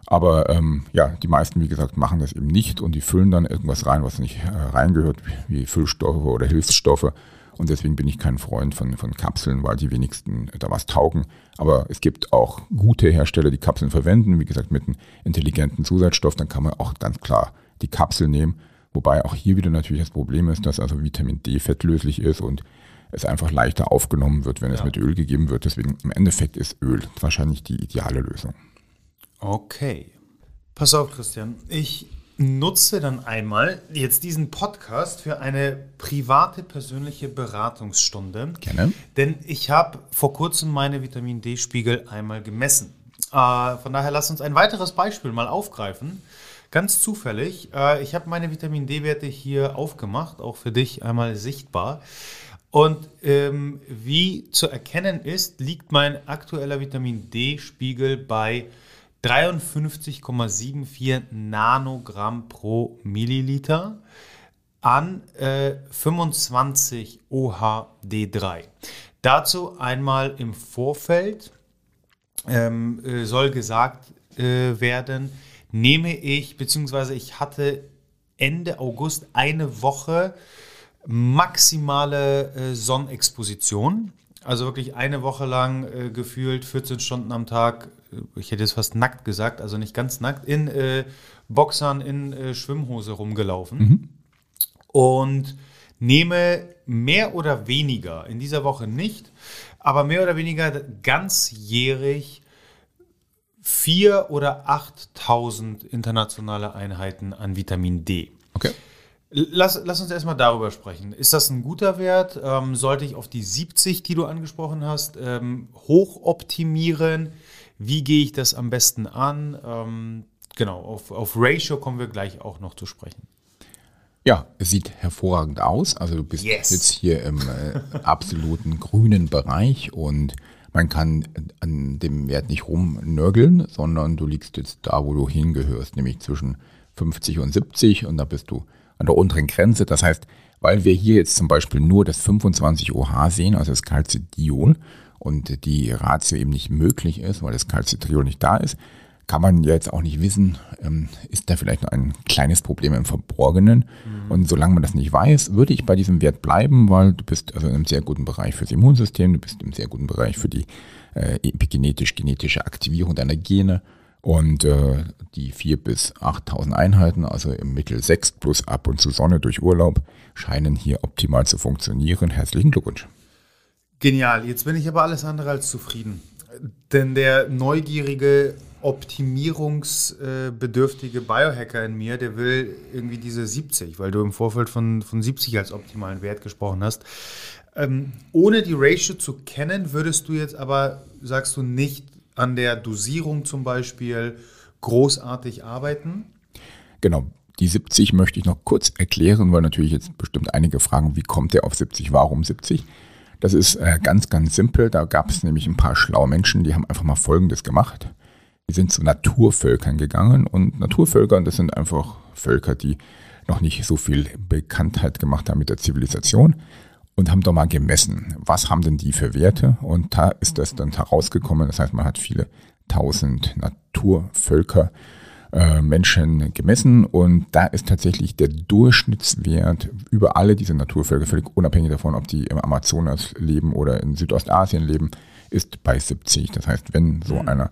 Aber ähm, ja, die meisten, wie gesagt, machen das eben nicht und die füllen dann irgendwas rein, was nicht äh, reingehört, wie Füllstoffe oder Hilfsstoffe. Und deswegen bin ich kein Freund von, von Kapseln, weil die wenigsten da was taugen. Aber es gibt auch gute Hersteller, die Kapseln verwenden. Wie gesagt, mit einem intelligenten Zusatzstoff, dann kann man auch ganz klar die Kapsel nehmen. Wobei auch hier wieder natürlich das Problem ist, dass also Vitamin D fettlöslich ist und es einfach leichter aufgenommen wird, wenn ja. es mit Öl gegeben wird. Deswegen im Endeffekt ist Öl wahrscheinlich die ideale Lösung. Okay. Pass auf, Christian. Ich nutze dann einmal jetzt diesen Podcast für eine private persönliche Beratungsstunde. Gerne. Denn ich habe vor kurzem meine Vitamin D-Spiegel einmal gemessen. Äh, von daher lass uns ein weiteres Beispiel mal aufgreifen. Ganz zufällig. Äh, ich habe meine Vitamin D-Werte hier aufgemacht, auch für dich einmal sichtbar. Und ähm, wie zu erkennen ist, liegt mein aktueller Vitamin D-Spiegel bei 53,74 Nanogramm pro Milliliter an äh, 25 OHD3. Dazu einmal im Vorfeld ähm, äh, soll gesagt äh, werden, nehme ich, beziehungsweise ich hatte Ende August eine Woche maximale äh, Sonnenexposition. Also wirklich eine Woche lang äh, gefühlt 14 Stunden am Tag ich hätte jetzt fast nackt gesagt, also nicht ganz nackt, in äh, Boxern, in äh, Schwimmhose rumgelaufen. Mhm. Und nehme mehr oder weniger, in dieser Woche nicht, aber mehr oder weniger ganzjährig vier oder 8.000 internationale Einheiten an Vitamin D. Okay. Lass, lass uns erstmal darüber sprechen. Ist das ein guter Wert? Ähm, sollte ich auf die 70, die du angesprochen hast, ähm, hoch optimieren? Wie gehe ich das am besten an? Ähm, genau, auf, auf Ratio kommen wir gleich auch noch zu sprechen. Ja, es sieht hervorragend aus. Also du bist yes. jetzt hier im äh, absoluten grünen Bereich und man kann an dem Wert nicht rumnörgeln, sondern du liegst jetzt da, wo du hingehörst, nämlich zwischen 50 und 70 und da bist du an der unteren Grenze. Das heißt, weil wir hier jetzt zum Beispiel nur das 25 OH sehen, also das Calcidiol, und die Ratio eben nicht möglich ist, weil das Calcitriol nicht da ist, kann man ja jetzt auch nicht wissen, ähm, ist da vielleicht noch ein kleines Problem im Verborgenen. Mhm. Und solange man das nicht weiß, würde ich bei diesem Wert bleiben, weil du bist also in einem sehr guten Bereich fürs Immunsystem, du bist im sehr guten Bereich für die äh, epigenetisch-genetische Aktivierung deiner Gene. Und äh, die 4.000 bis 8.000 Einheiten, also im Mittel 6 plus ab und zu Sonne durch Urlaub, scheinen hier optimal zu funktionieren. Herzlichen Glückwunsch. Genial. Jetzt bin ich aber alles andere als zufrieden. Denn der neugierige, optimierungsbedürftige Biohacker in mir, der will irgendwie diese 70, weil du im Vorfeld von, von 70 als optimalen Wert gesprochen hast. Ähm, ohne die Ratio zu kennen, würdest du jetzt aber, sagst du, nicht an der Dosierung zum Beispiel großartig arbeiten? Genau. Die 70 möchte ich noch kurz erklären, weil natürlich jetzt bestimmt einige fragen, wie kommt der auf 70, warum 70? Das ist äh, ganz, ganz simpel. Da gab es nämlich ein paar schlaue Menschen, die haben einfach mal Folgendes gemacht. Die sind zu Naturvölkern gegangen und Naturvölker, das sind einfach Völker, die noch nicht so viel Bekanntheit gemacht haben mit der Zivilisation und haben doch mal gemessen, was haben denn die für Werte und da ist das dann herausgekommen. Das heißt, man hat viele tausend Naturvölker, äh, Menschen gemessen und da ist tatsächlich der Durchschnittswert über alle diese Naturvölker, völlig unabhängig davon, ob die im Amazonas leben oder in Südostasien leben, ist bei 70. Das heißt, wenn so hm. einer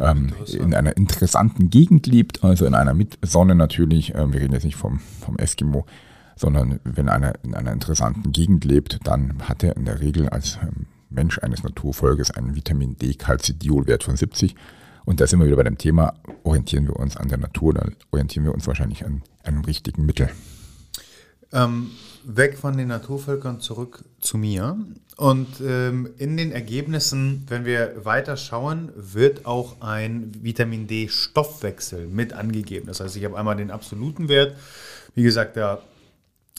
ähm, in einer interessanten Gegend lebt, also in einer mit Sonne natürlich, äh, wir reden jetzt nicht vom, vom Eskimo, sondern wenn einer in einer interessanten Gegend lebt, dann hat er in der Regel als ähm, Mensch eines Naturvolkes einen Vitamin D-Calcidiolwert von 70. Und da sind wir wieder bei dem Thema, orientieren wir uns an der Natur, dann orientieren wir uns wahrscheinlich an einem richtigen Mittel. Ähm, weg von den Naturvölkern zurück zu mir. Und ähm, in den Ergebnissen, wenn wir weiter schauen, wird auch ein Vitamin D-Stoffwechsel mit angegeben. Das heißt, ich habe einmal den absoluten Wert. Wie gesagt, da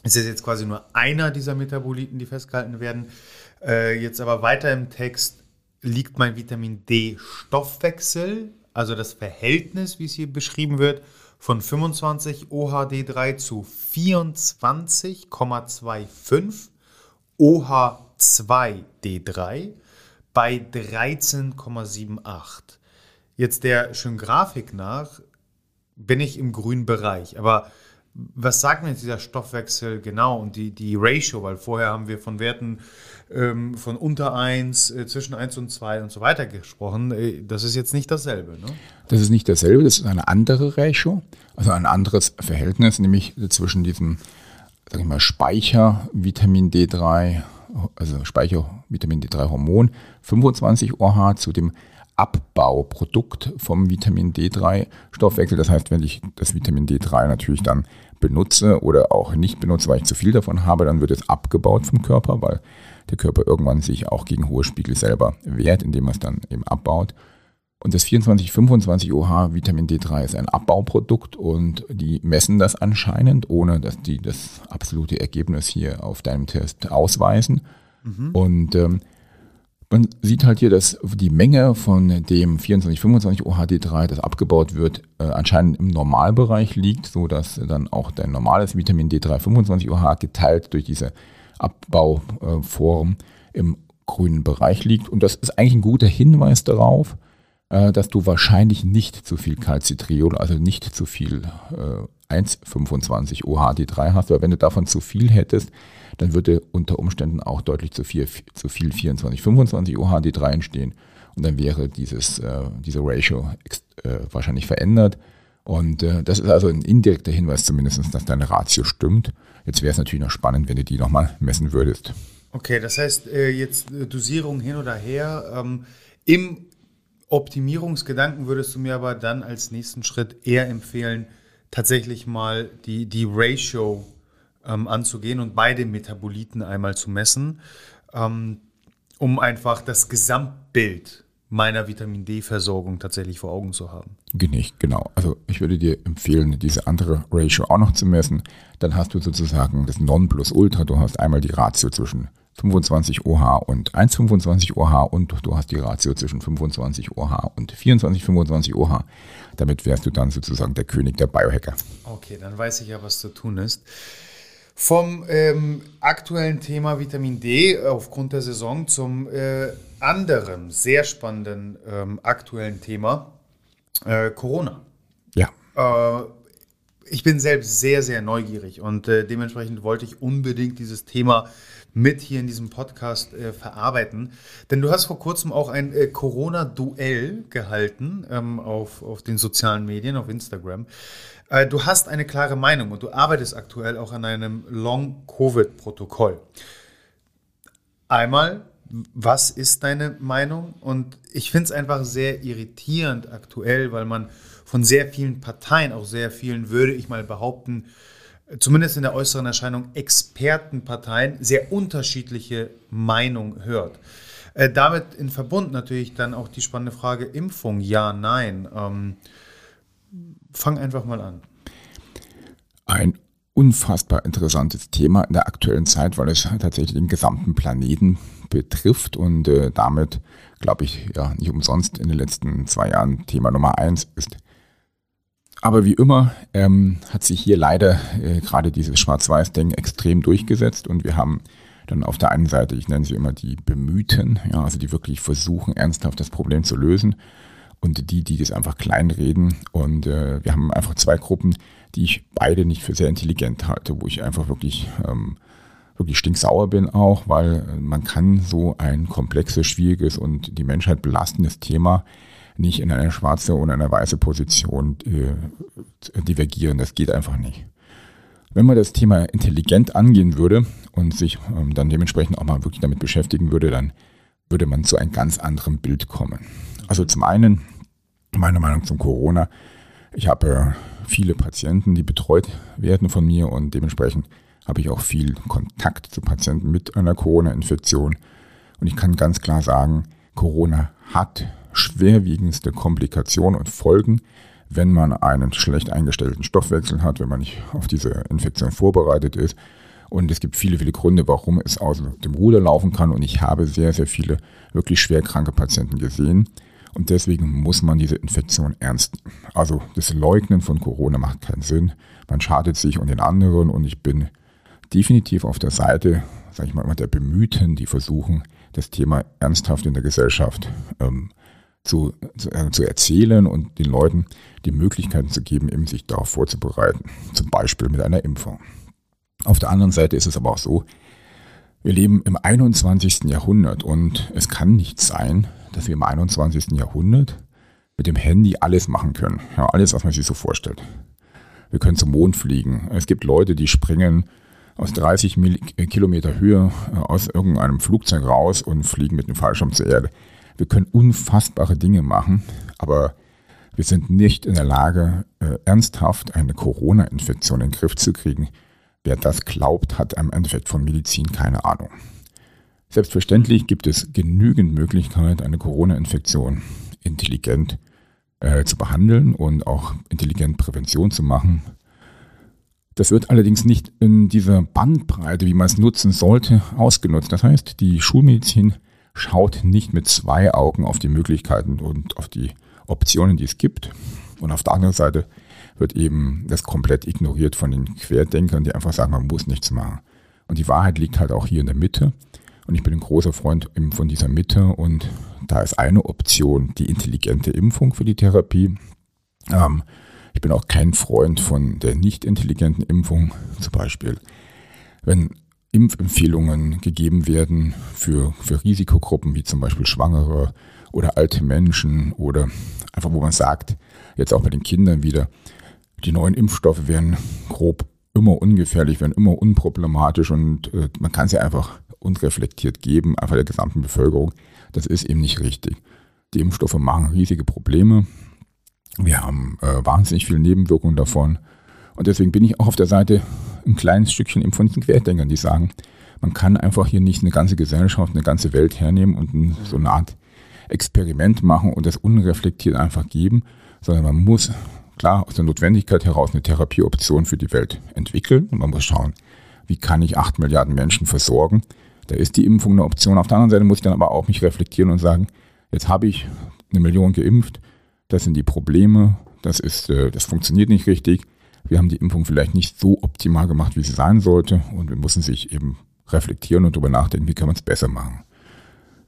ist jetzt quasi nur einer dieser Metaboliten, die festgehalten werden. Äh, jetzt aber weiter im Text liegt mein Vitamin D-Stoffwechsel, also das Verhältnis, wie es hier beschrieben wird, von 25 OHD3 zu 24,25 OH2D3 bei 13,78. Jetzt der schönen Grafik nach bin ich im grünen Bereich, aber was sagt mir jetzt dieser Stoffwechsel genau und die, die Ratio? Weil vorher haben wir von Werten ähm, von unter 1, äh, zwischen 1 und 2 und so weiter gesprochen. Äh, das ist jetzt nicht dasselbe, ne? Das ist nicht dasselbe, das ist eine andere Ratio, also ein anderes Verhältnis, nämlich zwischen diesem, sag ich mal, Speicher Vitamin D3, also Speicher Vitamin D3 Hormon 25 OH zu dem Abbauprodukt vom Vitamin D3-Stoffwechsel. Das heißt, wenn ich das Vitamin D3 natürlich dann benutze oder auch nicht benutze, weil ich zu viel davon habe, dann wird es abgebaut vom Körper, weil der Körper irgendwann sich auch gegen hohe Spiegel selber wehrt, indem er es dann eben abbaut. Und das 24-25-OH Vitamin D3 ist ein Abbauprodukt und die messen das anscheinend, ohne dass die das absolute Ergebnis hier auf deinem Test ausweisen. Mhm. Und ähm, man sieht halt hier, dass die Menge von dem 2425 OHD3, das abgebaut wird, äh, anscheinend im Normalbereich liegt, so dass dann auch dein normales Vitamin D3 25 OH geteilt durch diese Abbauform im grünen Bereich liegt. Und das ist eigentlich ein guter Hinweis darauf, äh, dass du wahrscheinlich nicht zu viel Calcitriol, also nicht zu viel äh, 1,25 OHD3 hast, weil wenn du davon zu viel hättest, dann würde unter Umständen auch deutlich zu viel, zu viel 24, 25 OHD3 entstehen und dann wäre dieses, äh, diese Ratio äh, wahrscheinlich verändert. Und äh, das ist also ein indirekter Hinweis zumindest, dass deine Ratio stimmt. Jetzt wäre es natürlich noch spannend, wenn du die nochmal messen würdest. Okay, das heißt äh, jetzt äh, Dosierung hin oder her. Ähm, Im Optimierungsgedanken würdest du mir aber dann als nächsten Schritt eher empfehlen, tatsächlich mal die, die Ratio ähm, anzugehen und beide Metaboliten einmal zu messen, ähm, um einfach das Gesamtbild meiner Vitamin D-Versorgung tatsächlich vor Augen zu haben. Nicht, genau. Also ich würde dir empfehlen, diese andere Ratio auch noch zu messen. Dann hast du sozusagen das Nonplusultra. Du hast einmal die Ratio zwischen 25 OH und 1,25 OH und du hast die Ratio zwischen 25 OH und 24,25 OH. Damit wärst du dann sozusagen der König der Biohacker. Okay, dann weiß ich ja, was zu tun ist. Vom ähm, aktuellen Thema Vitamin D aufgrund der Saison zum äh, anderen sehr spannenden ähm, aktuellen Thema äh, Corona. Ja. Äh, ich bin selbst sehr, sehr neugierig und äh, dementsprechend wollte ich unbedingt dieses Thema mit hier in diesem Podcast äh, verarbeiten. Denn du hast vor kurzem auch ein äh, Corona-Duell gehalten ähm, auf, auf den sozialen Medien, auf Instagram. Äh, du hast eine klare Meinung und du arbeitest aktuell auch an einem Long-Covid-Protokoll. Einmal, was ist deine Meinung? Und ich finde es einfach sehr irritierend aktuell, weil man von sehr vielen Parteien, auch sehr vielen, würde ich mal behaupten, zumindest in der äußeren Erscheinung Expertenparteien sehr unterschiedliche Meinungen hört. Äh, damit in Verbund natürlich dann auch die spannende Frage Impfung, ja, nein. Ähm, fang einfach mal an. Ein unfassbar interessantes Thema in der aktuellen Zeit, weil es tatsächlich den gesamten Planeten betrifft und äh, damit, glaube ich, ja nicht umsonst in den letzten zwei Jahren Thema Nummer eins ist. Aber wie immer ähm, hat sich hier leider äh, gerade dieses Schwarz-Weiß-Ding extrem durchgesetzt und wir haben dann auf der einen Seite, ich nenne sie immer die Bemühten, ja, also die wirklich versuchen, ernsthaft das Problem zu lösen und die, die das einfach kleinreden. Und äh, wir haben einfach zwei Gruppen, die ich beide nicht für sehr intelligent halte, wo ich einfach wirklich, ähm, wirklich stinksauer bin auch, weil man kann so ein komplexes, schwieriges und die Menschheit belastendes Thema nicht in eine schwarze oder eine weiße Position äh, divergieren. Das geht einfach nicht. Wenn man das Thema intelligent angehen würde und sich ähm, dann dementsprechend auch mal wirklich damit beschäftigen würde, dann würde man zu einem ganz anderen Bild kommen. Also zum einen, meine Meinung zum Corona, ich habe äh, viele Patienten, die betreut werden von mir und dementsprechend habe ich auch viel Kontakt zu Patienten mit einer Corona-Infektion. Und ich kann ganz klar sagen, Corona hat schwerwiegendste Komplikationen und Folgen, wenn man einen schlecht eingestellten Stoffwechsel hat, wenn man nicht auf diese Infektion vorbereitet ist. Und es gibt viele, viele Gründe, warum es aus dem Ruder laufen kann. Und ich habe sehr, sehr viele wirklich schwerkranke Patienten gesehen. Und deswegen muss man diese Infektion ernst nehmen. Also das Leugnen von Corona macht keinen Sinn. Man schadet sich und den anderen. Und ich bin definitiv auf der Seite, sage ich mal, der Bemühten, die versuchen, das Thema ernsthaft in der Gesellschaft ähm, zu, zu, äh, zu, erzählen und den Leuten die Möglichkeiten zu geben, eben sich darauf vorzubereiten. Zum Beispiel mit einer Impfung. Auf der anderen Seite ist es aber auch so, wir leben im 21. Jahrhundert und es kann nicht sein, dass wir im 21. Jahrhundert mit dem Handy alles machen können. Ja, alles, was man sich so vorstellt. Wir können zum Mond fliegen. Es gibt Leute, die springen aus 30 Kilometer Höhe äh, aus irgendeinem Flugzeug raus und fliegen mit dem Fallschirm zur Erde. Wir können unfassbare Dinge machen, aber wir sind nicht in der Lage, äh, ernsthaft eine Corona-Infektion in den Griff zu kriegen. Wer das glaubt, hat im Endeffekt von Medizin keine Ahnung. Selbstverständlich gibt es genügend Möglichkeit, eine Corona-Infektion intelligent äh, zu behandeln und auch intelligent Prävention zu machen. Das wird allerdings nicht in dieser Bandbreite, wie man es nutzen sollte, ausgenutzt. Das heißt, die Schulmedizin schaut nicht mit zwei Augen auf die Möglichkeiten und auf die Optionen, die es gibt. Und auf der anderen Seite wird eben das komplett ignoriert von den Querdenkern, die einfach sagen, man muss nichts machen. Und die Wahrheit liegt halt auch hier in der Mitte. Und ich bin ein großer Freund von dieser Mitte. Und da ist eine Option die intelligente Impfung für die Therapie. Ähm, ich bin auch kein Freund von der nicht intelligenten Impfung. Zum Beispiel, wenn Impfempfehlungen gegeben werden für, für Risikogruppen wie zum Beispiel Schwangere oder alte Menschen oder einfach wo man sagt, jetzt auch bei den Kindern wieder, die neuen Impfstoffe werden grob immer ungefährlich, werden immer unproblematisch und äh, man kann sie einfach unreflektiert geben, einfach der gesamten Bevölkerung. Das ist eben nicht richtig. Die Impfstoffe machen riesige Probleme. Wir haben äh, wahnsinnig viele Nebenwirkungen davon. Und deswegen bin ich auch auf der Seite ein kleines Stückchen eben von diesen Querdenkern, die sagen, man kann einfach hier nicht eine ganze Gesellschaft, eine ganze Welt hernehmen und so eine Art Experiment machen und das unreflektiert einfach geben, sondern man muss klar aus der Notwendigkeit heraus eine Therapieoption für die Welt entwickeln und man muss schauen, wie kann ich acht Milliarden Menschen versorgen. Da ist die Impfung eine Option. Auf der anderen Seite muss ich dann aber auch mich reflektieren und sagen, jetzt habe ich eine Million geimpft, das sind die Probleme, das, ist, äh, das funktioniert nicht richtig. Wir haben die Impfung vielleicht nicht so optimal gemacht, wie sie sein sollte und wir müssen sich eben reflektieren und darüber nachdenken, wie kann man es besser machen.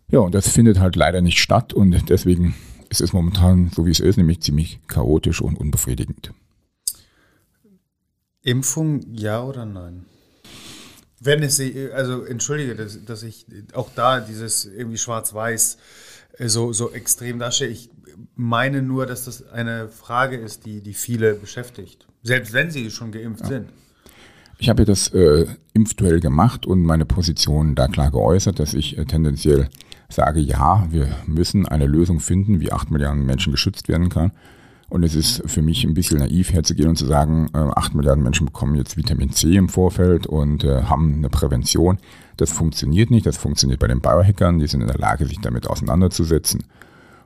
Ja, und das findet halt leider nicht statt und deswegen ist es momentan so, wie es ist, nämlich ziemlich chaotisch und unbefriedigend. Impfung ja oder nein? Wenn es, also entschuldige, dass, dass ich auch da dieses irgendwie schwarz-weiß äh, so, so extrem darstelle. Ich meine nur, dass das eine Frage ist, die, die viele beschäftigt. Selbst wenn sie schon geimpft ja. sind. Ich habe das äh, Impfduell gemacht und meine Position da klar geäußert, dass ich äh, tendenziell sage, ja, wir müssen eine Lösung finden, wie acht Milliarden Menschen geschützt werden kann. Und es ist für mich ein bisschen naiv herzugehen und zu sagen, äh, acht Milliarden Menschen bekommen jetzt Vitamin C im Vorfeld und äh, haben eine Prävention. Das funktioniert nicht. Das funktioniert bei den Biohackern. Die sind in der Lage, sich damit auseinanderzusetzen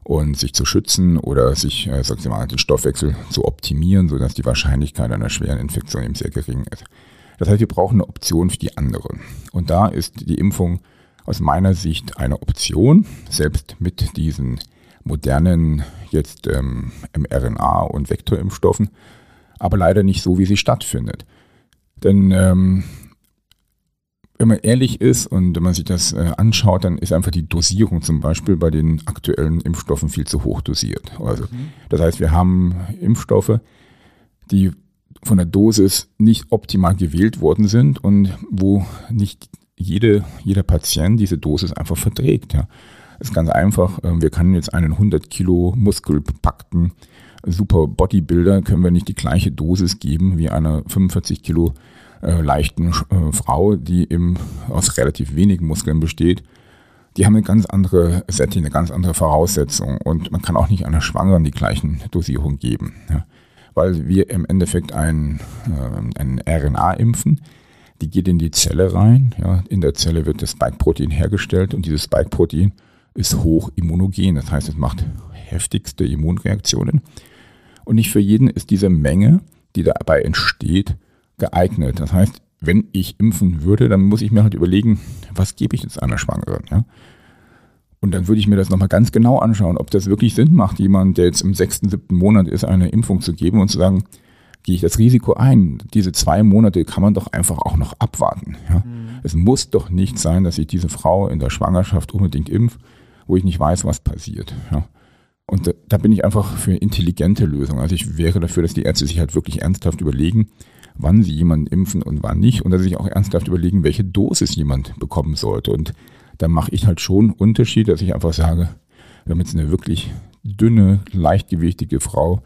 und sich zu schützen oder sich, äh, sag ich mal, den Stoffwechsel zu optimieren, sodass die Wahrscheinlichkeit einer schweren Infektion eben sehr gering ist. Das heißt, wir brauchen eine Option für die anderen. Und da ist die Impfung aus meiner Sicht eine Option, selbst mit diesen modernen jetzt ähm, mRNA- und Vektorimpfstoffen, aber leider nicht so, wie sie stattfindet. Denn ähm, wenn man ehrlich ist und wenn man sich das äh, anschaut, dann ist einfach die Dosierung zum Beispiel bei den aktuellen Impfstoffen viel zu hoch dosiert. Also, mhm. Das heißt, wir haben Impfstoffe, die von der Dosis nicht optimal gewählt worden sind und wo nicht jede, jeder Patient diese Dosis einfach verträgt. Ja. Das ist ganz einfach. Ähm, wir können jetzt einen 100 Kilo muskelbepackten super Bodybuilder, können wir nicht die gleiche Dosis geben wie einer 45 Kilo äh, leichten äh, Frau, die eben aus relativ wenigen Muskeln besteht. Die haben eine ganz andere Setting, eine ganz andere Voraussetzung und man kann auch nicht einer Schwangeren die gleichen Dosierungen geben. Ja. Weil wir im Endeffekt ein, äh, ein RNA impfen, die geht in die Zelle rein. Ja. In der Zelle wird das Spike-Protein hergestellt und dieses Spike-Protein ist hoch immunogen. Das heißt, es macht heftigste Immunreaktionen. Und nicht für jeden ist diese Menge, die dabei entsteht, geeignet. Das heißt, wenn ich impfen würde, dann muss ich mir halt überlegen, was gebe ich jetzt einer Schwangeren. Ja? Und dann würde ich mir das nochmal ganz genau anschauen, ob das wirklich Sinn macht, jemand, der jetzt im sechsten, siebten Monat ist, eine Impfung zu geben und zu sagen, gehe ich das Risiko ein. Diese zwei Monate kann man doch einfach auch noch abwarten. Ja? Mhm. Es muss doch nicht sein, dass ich diese Frau in der Schwangerschaft unbedingt impfe wo ich nicht weiß, was passiert. Ja. Und da, da, bin ich einfach für intelligente Lösungen. Also ich wäre dafür, dass die Ärzte sich halt wirklich ernsthaft überlegen, wann sie jemanden impfen und wann nicht. Und dass sie sich auch ernsthaft überlegen, welche Dosis jemand bekommen sollte. Und da mache ich halt schon Unterschied, dass ich einfach sage, damit es eine wirklich dünne, leichtgewichtige Frau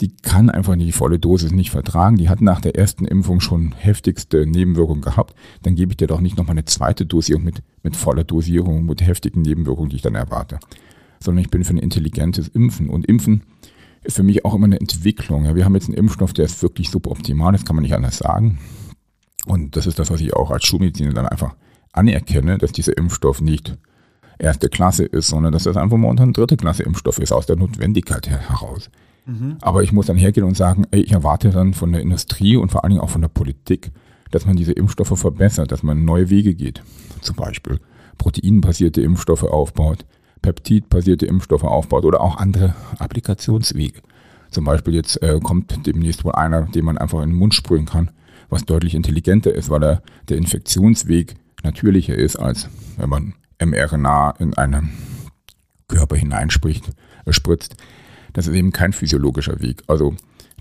die kann einfach die volle Dosis nicht vertragen. Die hat nach der ersten Impfung schon heftigste Nebenwirkungen gehabt. Dann gebe ich dir doch nicht nochmal eine zweite Dosierung mit, mit voller Dosierung, mit heftigen Nebenwirkungen, die ich dann erwarte. Sondern ich bin für ein intelligentes Impfen. Und Impfen ist für mich auch immer eine Entwicklung. Ja, wir haben jetzt einen Impfstoff, der ist wirklich suboptimal, das kann man nicht anders sagen. Und das ist das, was ich auch als Schulmediziner dann einfach anerkenne, dass dieser Impfstoff nicht erste Klasse ist, sondern dass das einfach momentan dritte Klasse Impfstoff ist, aus der Notwendigkeit heraus. Mhm. Aber ich muss dann hergehen und sagen, ey, ich erwarte dann von der Industrie und vor allen Dingen auch von der Politik, dass man diese Impfstoffe verbessert, dass man neue Wege geht. Zum Beispiel proteinbasierte Impfstoffe aufbaut, peptidbasierte Impfstoffe aufbaut oder auch andere Applikationswege. Zum Beispiel jetzt äh, kommt demnächst wohl einer, den man einfach in den Mund sprühen kann, was deutlich intelligenter ist, weil er der Infektionsweg natürlicher ist, als wenn man mRNA in einen Körper hineinspricht, äh, spritzt. Das ist eben kein physiologischer Weg. Also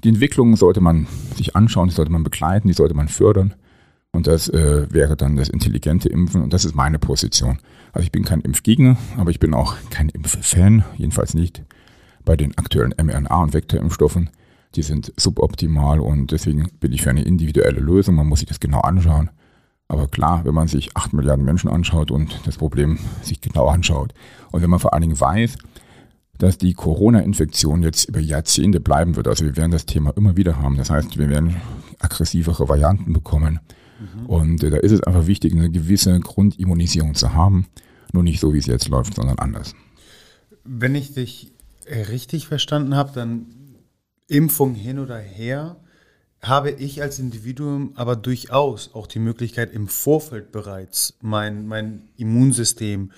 die Entwicklung sollte man sich anschauen, die sollte man begleiten, die sollte man fördern. Und das äh, wäre dann das intelligente Impfen. Und das ist meine Position. Also ich bin kein Impfgegner, aber ich bin auch kein Impffan, jedenfalls nicht bei den aktuellen mRNA- und Vektorimpfstoffen. Die sind suboptimal und deswegen bin ich für eine individuelle Lösung. Man muss sich das genau anschauen. Aber klar, wenn man sich acht Milliarden Menschen anschaut und das Problem sich genau anschaut und wenn man vor allen Dingen weiß, dass die Corona-Infektion jetzt über Jahrzehnte bleiben wird. Also wir werden das Thema immer wieder haben. Das heißt, wir werden aggressivere Varianten bekommen. Und äh, da ist es einfach wichtig, eine gewisse Grundimmunisierung zu haben. Nur nicht so, wie es jetzt läuft, sondern anders. Wenn ich dich äh, richtig verstanden habe, dann Impfung hin oder her, habe ich als Individuum aber durchaus auch die Möglichkeit, im Vorfeld bereits mein, mein Immunsystem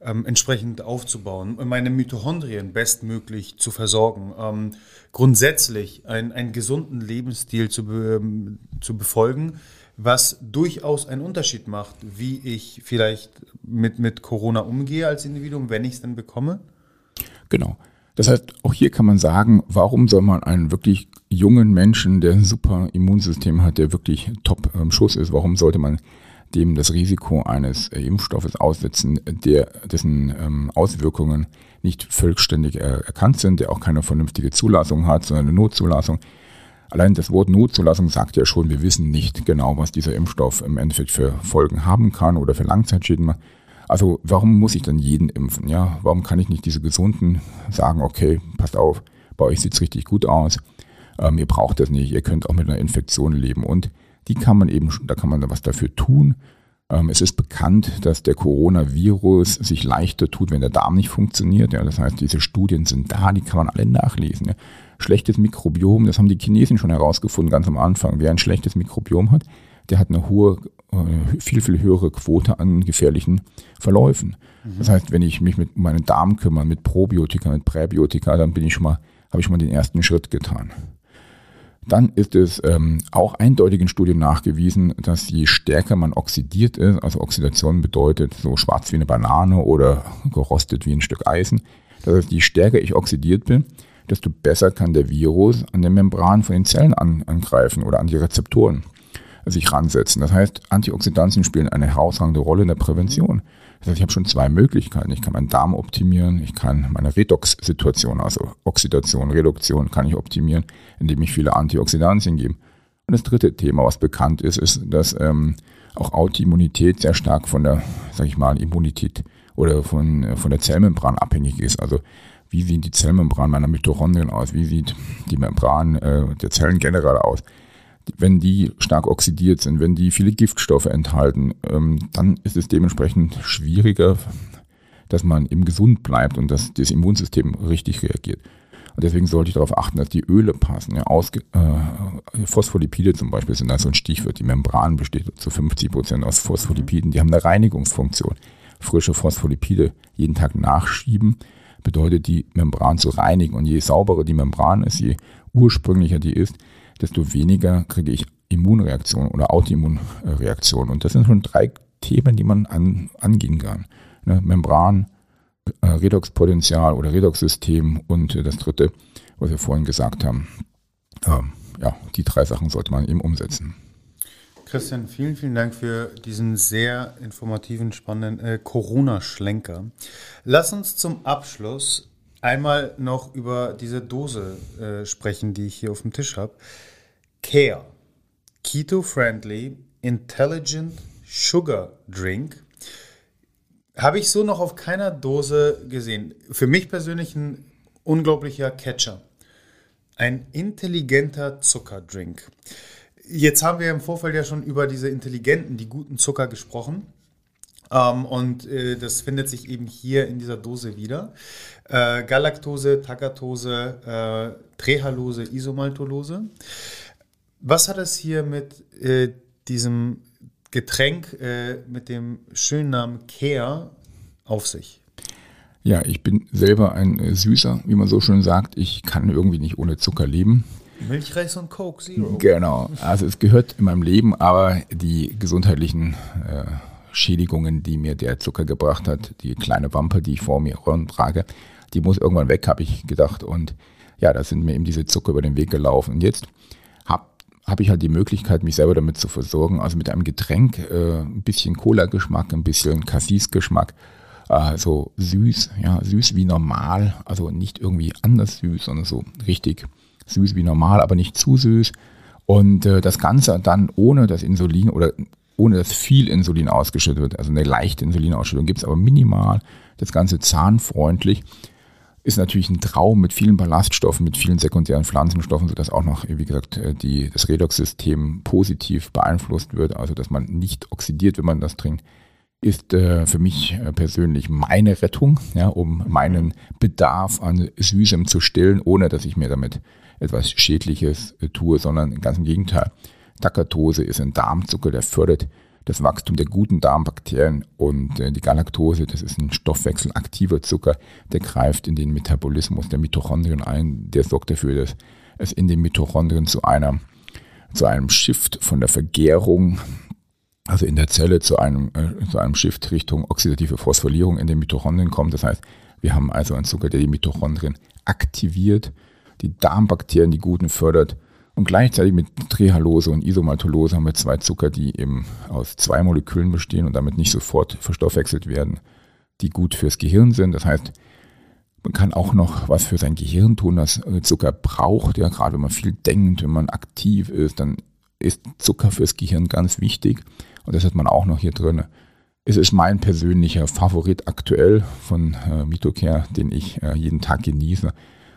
ähm, entsprechend aufzubauen, meine Mitochondrien bestmöglich zu versorgen, ähm, grundsätzlich ein, einen gesunden Lebensstil zu, be, ähm, zu befolgen, was durchaus einen Unterschied macht, wie ich vielleicht mit, mit Corona umgehe als Individuum, wenn ich es dann bekomme? Genau. Das heißt, auch hier kann man sagen, warum soll man ein wirklich jungen Menschen, der ein super Immunsystem hat, der wirklich top im Schuss ist, warum sollte man dem das Risiko eines Impfstoffes aussetzen, der, dessen ähm, Auswirkungen nicht vollständig erkannt sind, der auch keine vernünftige Zulassung hat, sondern eine Notzulassung. Allein das Wort Notzulassung sagt ja schon, wir wissen nicht genau, was dieser Impfstoff im Endeffekt für Folgen haben kann oder für Langzeitschäden. Also warum muss ich dann jeden impfen? Ja, warum kann ich nicht diese Gesunden sagen, okay, passt auf, bei euch sieht es richtig gut aus, ähm, ihr braucht das nicht, ihr könnt auch mit einer Infektion leben und die kann man eben, da kann man was dafür tun. Ähm, es ist bekannt, dass der Coronavirus sich leichter tut, wenn der Darm nicht funktioniert. Ja, das heißt, diese Studien sind da, die kann man alle nachlesen. Ja. Schlechtes Mikrobiom, das haben die Chinesen schon herausgefunden, ganz am Anfang. Wer ein schlechtes Mikrobiom hat, der hat eine hohe, äh, viel, viel höhere Quote an gefährlichen Verläufen. Mhm. Das heißt, wenn ich mich mit meinen Darm kümmere, mit Probiotika, mit Präbiotika, dann bin ich schon mal, habe ich schon mal den ersten Schritt getan. Dann ist es ähm, auch eindeutig in Studien nachgewiesen, dass je stärker man oxidiert ist, also Oxidation bedeutet so schwarz wie eine Banane oder gerostet wie ein Stück Eisen, das heißt, je stärker ich oxidiert bin, desto besser kann der Virus an der Membran von den Zellen an, angreifen oder an die Rezeptoren sich ransetzen. Das heißt, Antioxidantien spielen eine herausragende Rolle in der Prävention. Das heißt, ich habe schon zwei Möglichkeiten. Ich kann meinen Darm optimieren, ich kann meine Redox-Situation, also Oxidation, Reduktion, kann ich optimieren, indem ich viele Antioxidantien gebe. Und das dritte Thema, was bekannt ist, ist, dass ähm, auch Autoimmunität sehr stark von der, sag ich mal, Immunität oder von, von der Zellmembran abhängig ist. Also wie sieht die Zellmembran meiner Mitochondrien aus? Wie sieht die Membran äh, der Zellen generell aus? wenn die stark oxidiert sind, wenn die viele Giftstoffe enthalten, ähm, dann ist es dementsprechend schwieriger, dass man eben gesund bleibt und dass das Immunsystem richtig reagiert. Und deswegen sollte ich darauf achten, dass die Öle passen. Ja, Ausge äh, Phospholipide zum Beispiel sind da so ein Stichwort. Die Membran besteht zu 50 Prozent aus Phospholipiden. Die haben eine Reinigungsfunktion. Frische Phospholipide jeden Tag nachschieben bedeutet, die Membran zu reinigen. Und je sauberer die Membran ist, je ursprünglicher die ist, desto weniger kriege ich Immunreaktionen oder Autoimmunreaktionen. Und das sind schon drei Themen, die man an, angehen kann. Ne? Membran, äh, Redoxpotenzial oder Redoxsystem und äh, das dritte, was wir vorhin gesagt haben. Ähm, ja, die drei Sachen sollte man eben umsetzen. Christian, vielen, vielen Dank für diesen sehr informativen, spannenden äh, Corona-Schlenker. Lass uns zum Abschluss einmal noch über diese Dose äh, sprechen, die ich hier auf dem Tisch habe. Care. Keto-friendly, intelligent Sugar Drink. Habe ich so noch auf keiner Dose gesehen. Für mich persönlich ein unglaublicher Catcher. Ein intelligenter Zuckerdrink. Jetzt haben wir im Vorfeld ja schon über diese intelligenten, die guten Zucker gesprochen. Ähm, und äh, das findet sich eben hier in dieser Dose wieder. Äh, Galaktose, Tagatose, äh, Trehalose, Isomaltolose. Was hat es hier mit äh, diesem Getränk äh, mit dem schönen Namen Care auf sich? Ja, ich bin selber ein äh, Süßer, wie man so schön sagt. Ich kann irgendwie nicht ohne Zucker leben. Milchreis und Coke Zero. Genau. Also es gehört in meinem Leben, aber die gesundheitlichen äh, Schädigungen, die mir der Zucker gebracht hat, die kleine Wampe, die ich vor mir trage, die muss irgendwann weg, habe ich gedacht. Und ja, da sind mir eben diese Zucker über den Weg gelaufen. Und jetzt habe ich halt die Möglichkeit, mich selber damit zu versorgen. Also mit einem Getränk, äh, ein bisschen Cola-Geschmack, ein bisschen Cassis-Geschmack, äh, so süß, ja, süß wie normal, also nicht irgendwie anders süß, sondern so richtig süß wie normal, aber nicht zu süß. Und äh, das Ganze dann ohne das Insulin oder ohne dass viel Insulin ausgeschüttet wird, also eine leichte Insulinausschüttung gibt es aber minimal, das Ganze zahnfreundlich ist natürlich ein Traum mit vielen Ballaststoffen, mit vielen sekundären Pflanzenstoffen, sodass auch noch, wie gesagt, äh, die, das Redox-System positiv beeinflusst wird, also dass man nicht oxidiert, wenn man das trinkt, ist äh, für mich äh, persönlich meine Rettung, ja, um meinen Bedarf an Süßem zu stillen, ohne dass ich mir damit etwas Schädliches äh, tue, sondern ganz im Gegenteil. Takatose ist ein Darmzucker, der fördert das Wachstum der guten Darmbakterien und äh, die Galaktose, das ist ein stoffwechselaktiver Zucker, der greift in den Metabolismus der Mitochondrien ein, der sorgt dafür, dass es in den Mitochondrien zu einer zu einem Shift von der Vergärung, also in der Zelle zu einem, äh, zu einem Shift Richtung oxidative Phosphorylierung in den Mitochondrien kommt. Das heißt, wir haben also einen Zucker, der die Mitochondrien aktiviert, die Darmbakterien, die guten fördert Und gleichzeitig mit Trehalose und Isomaltolose haben wir zwei Zucker, die eben aus zwei Molekülen bestehen und damit nicht sofort verstoffwechselt werden, die gut fürs Gehirn sind. Das heißt, man kann auch noch was für sein Gehirn tun, das äh, Zucker braucht. Ja, gerade wenn man viel denkt, wenn man aktiv ist, dann ist Zucker fürs Gehirn ganz wichtig. Und das hat man auch noch hier drin. Es ist mein persönlicher Favorit aktuell von äh, Mitocare, den ich äh, jeden Tag genieße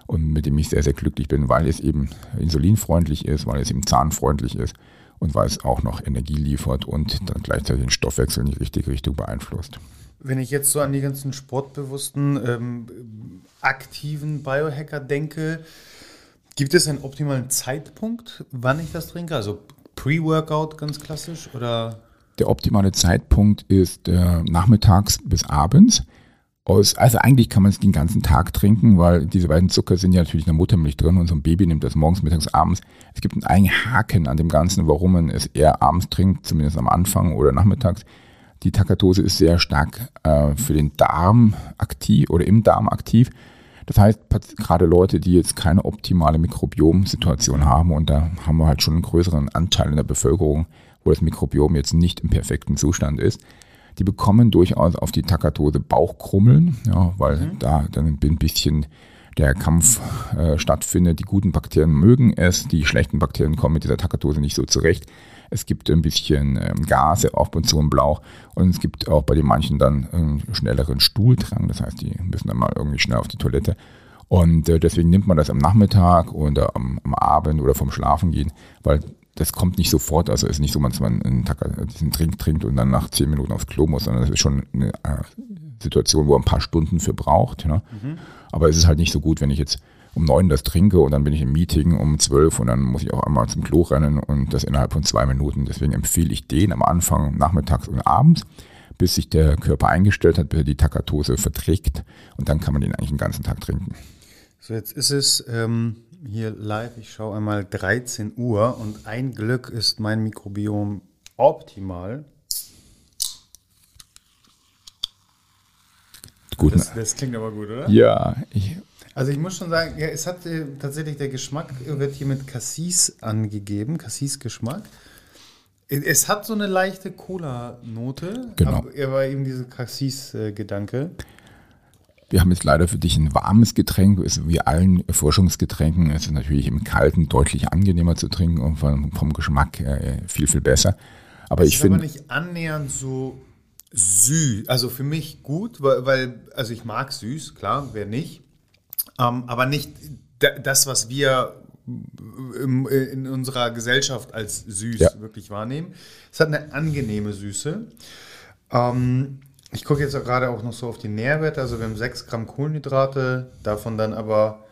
und mit dem ich sehr, sehr glücklich bin, weil es eben insulinfreundlich ist, weil es eben zahnfreundlich ist und weil es auch noch Energie liefert und dann gleichzeitig den Stoffwechsel in die richtige Richtung beeinflusst. Wenn ich jetzt so an die ganzen sportbewussten, ähm, aktiven Biohacker denke, gibt es einen optimalen Zeitpunkt, wann ich das trinke? Also Pre-Workout ganz klassisch oder? Der optimale Zeitpunkt ist äh, nachmittags bis abends. Aus, also eigentlich kann man es den ganzen Tag trinken, weil diese beiden Zucker sind ja natürlich in der Muttermilch drin und so ein Baby nimmt das morgens, mittags, abends. Es gibt einen Haken an dem Ganzen, warum man es eher abends trinkt, zumindest am Anfang oder nachmittags. Die Takatose ist sehr stark äh, für den Darm aktiv oder im Darm aktiv. Das heißt, gerade Leute, die jetzt keine optimale Mikrobiomsituation haben, und da haben wir halt schon einen größeren Anteil in der Bevölkerung, wo das Mikrobiom jetzt nicht im perfekten Zustand ist, die bekommen durchaus auf die Takatose Bauchkrummeln, ja, weil mhm. da dann ein bisschen der Kampf äh, stattfindet. Die guten Bakterien mögen es, die schlechten Bakterien kommen mit dieser Takatose nicht so zurecht. Es gibt ein bisschen ähm, Gase auf und zu im Blauch und es gibt auch bei den manchen dann einen schnelleren Stuhldrang. Das heißt, die müssen dann mal irgendwie schnell auf die Toilette. Und äh, deswegen nimmt man das am Nachmittag oder am, am Abend oder vom Schlafen gehen, weil das kommt nicht sofort, also ist nicht so, dass man einen Tag diesen Trink trinkt und dann nach zehn Minuten aufs Klo muss, sondern das ist schon eine äh, Situation, wo man ein paar Stunden für braucht. Ne? Mhm. Aber es ist halt nicht so gut, wenn ich jetzt um neun das trinke und dann bin ich im Meeting um zwölf und dann muss ich auch einmal zum Klo rennen und das innerhalb von zwei Minuten. Deswegen empfehle ich den am Anfang, nachmittags und abends, bis sich der Körper eingestellt hat, bis er die Takatose verträgt und dann kann man den eigentlich den ganzen Tag trinken. So, jetzt ist es ähm, hier live. Ich schaue einmal 13 Uhr und ein Glück ist mein Mikrobiom optimal. Gut. Das, das klingt aber gut, oder? Ja. Ich also ich muss schon sagen, ja, es hat äh, tatsächlich der Geschmack wird hier mit Cassis angegeben, Cassis-Geschmack. Es hat so eine leichte Cola-Note, genau. aber eben dieser Cassis-Gedanke. Äh, wir haben jetzt leider für dich ein warmes Getränk, ist wie allen Forschungsgetränken. Es ist natürlich im Kalten deutlich angenehmer zu trinken und vom, vom Geschmack äh, viel, viel besser. Aber das ich finde. nicht annähernd so süß. Also für mich gut, weil, weil also ich mag süß, klar, wer nicht. Ähm, aber nicht das, was wir in unserer Gesellschaft als süß ja. wirklich wahrnehmen. Es hat eine angenehme Süße. Ähm, ich gucke jetzt gerade auch noch so auf die Nährwerte. Also wir haben 6 Gramm Kohlenhydrate, davon dann aber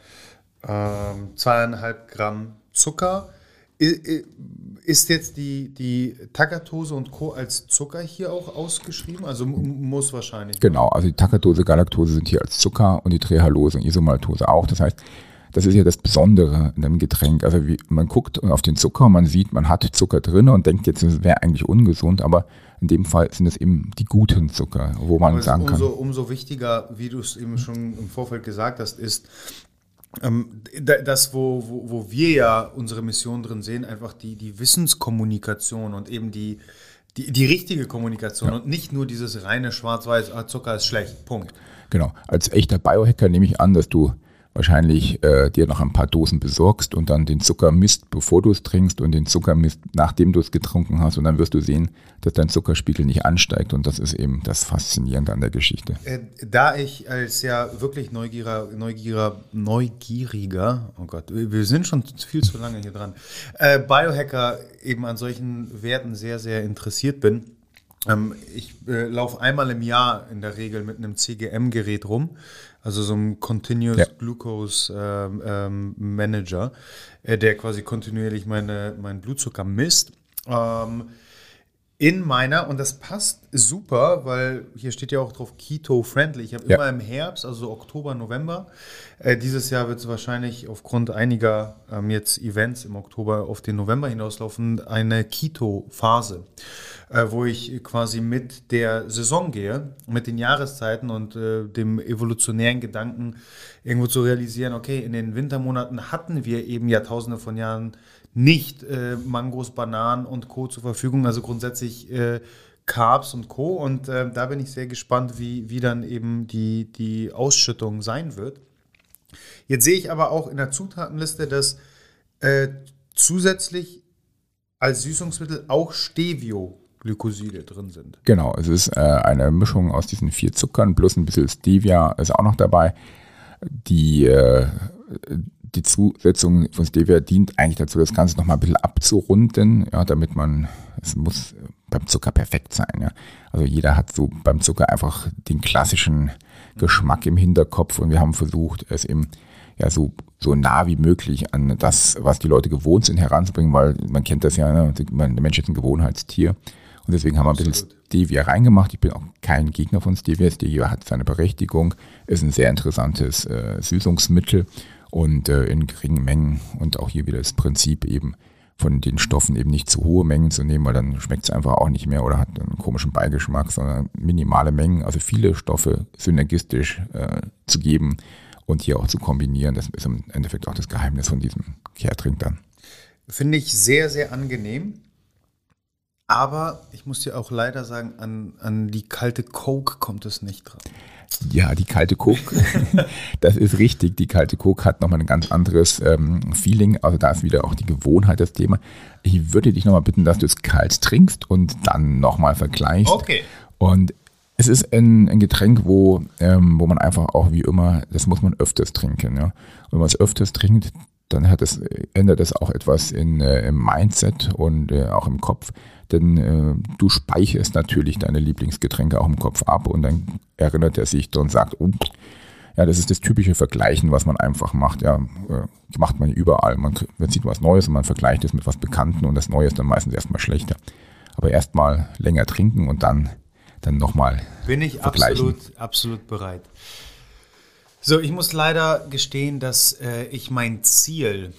ähm, 2,5 Gramm Zucker. Ist jetzt die, die Takatose und Co. als Zucker hier auch ausgeschrieben? Also muss wahrscheinlich. Genau, also die Takatose, Galaktose sind hier als Zucker und die Trehalose und Isomaltose auch. Das heißt, das ist ja das Besondere in einem Getränk. Also wie, man guckt auf den Zucker, man sieht, man hat Zucker drin und denkt jetzt, es wäre eigentlich ungesund, aber in dem Fall sind es eben die guten Zucker, wo man sagen umso, kann. Umso wichtiger, wie du es eben schon im Vorfeld gesagt hast, ist, ähm, das, wo, wo, wo wir ja unsere Mission drin sehen, einfach die, die Wissenskommunikation und eben die, die, die richtige Kommunikation ja. und nicht nur dieses reine Schwarz-Weiß, ah, Zucker ist schlecht, Punkt. Genau. Als echter Biohacker nehme ich an, dass du wahrscheinlich äh, dir noch ein paar Dosen besorgst und dann den Zucker misst, bevor du es trinkst und den Zucker misst, nachdem du es getrunken hast und dann wirst du sehen, dass dein Zuckerspiegel nicht ansteigt und das ist eben das Faszinierende an der Geschichte. Äh, da ich als ja wirklich neugieriger, neugieriger, neugieriger, oh Gott, wir sind schon viel zu lange hier dran, äh, Biohacker eben an solchen Werten sehr, sehr interessiert bin, ähm, ich äh, laufe einmal im Jahr in der Regel mit einem CGM-Gerät rum, also so einem Continuous ja. Glucose ähm, ähm, Manager, äh, der quasi kontinuierlich meine, meinen Blutzucker misst. Ähm, in meiner, und das passt super, weil hier steht ja auch drauf Keto-friendly. Ich habe Ja. immer im Herbst, also Oktober, November. Äh, dieses Jahr wird es wahrscheinlich aufgrund einiger ähm, jetzt Events im Oktober auf den November hinauslaufen, eine Keto-Phase, äh, wo ich quasi mit der Saison gehe, mit den Jahreszeiten und äh, dem evolutionären Gedanken irgendwo zu realisieren, okay, in den Wintermonaten hatten wir eben Jahrtausende von Jahren nicht äh, Mangos, Bananen und Co. zur Verfügung, also grundsätzlich äh, Carbs und Co. Und äh, da bin ich sehr gespannt, wie, wie dann eben die, die Ausschüttung sein wird. Jetzt sehe ich aber auch in der Zutatenliste, dass äh, zusätzlich als Süßungsmittel auch Stevio-Glykoside drin sind. Genau, es ist äh, eine Mischung aus diesen vier Zuckern plus ein bisschen Stevia ist auch noch dabei. Die, äh, die Zusetzung von Stevia dient eigentlich dazu, das Ganze nochmal ein bisschen abzurunden, ja, damit man, es muss beim Zucker perfekt sein. Ja. Also jeder hat so beim Zucker einfach den klassischen Geschmack im Hinterkopf und wir haben versucht, es eben ja, so, so nah wie möglich an das, was die Leute gewohnt sind, heranzubringen, weil man kennt das ja, ne? der Mensch ist ein Gewohnheitstier. Und deswegen haben wir ein bisschen. Stevia reingemacht. Ich bin auch kein Gegner von Stevia. Stevia hat seine Berechtigung, ist ein sehr interessantes äh, Süßungsmittel und äh, in geringen Mengen und auch hier wieder das Prinzip eben von den Stoffen eben nicht zu hohe Mengen zu nehmen, weil dann schmeckt es einfach auch nicht mehr oder hat einen komischen Beigeschmack, sondern minimale Mengen, also viele Stoffe synergistisch äh, zu geben und hier auch zu kombinieren. Das ist im Endeffekt auch das Geheimnis von diesem Kehrtrink dann. Finde ich sehr, sehr angenehm. Aber ich muss dir auch leider sagen, an, an die kalte Coke kommt es nicht dran. Ja, die kalte Coke, das ist richtig. Die kalte Coke hat nochmal ein ganz anderes ähm, Feeling. Also da ist wieder auch die Gewohnheit das Thema. Ich würde dich nochmal bitten, dass du es kalt trinkst und dann nochmal vergleichst. Okay. Und es ist ein, ein Getränk, wo, ähm, wo man einfach auch wie immer, das muss man öfters trinken. Ja? Und wenn man es öfters trinkt, dann hat es, ändert es auch etwas in, äh, im Mindset und äh, auch im Kopf. Denn äh, du speicherst natürlich deine Lieblingsgetränke auch im Kopf ab und dann erinnert er sich und sagt, oh, ja, das ist das typische Vergleichen, was man einfach macht. Ja, äh, macht man überall. Man, man sieht was Neues und man vergleicht es mit was Bekannten und das Neue ist dann meistens erstmal schlechter. Aber erstmal länger trinken und dann, dann nochmal Bin ich vergleichen. absolut, absolut bereit. So, ich muss leider gestehen, dass äh, ich mein Ziel,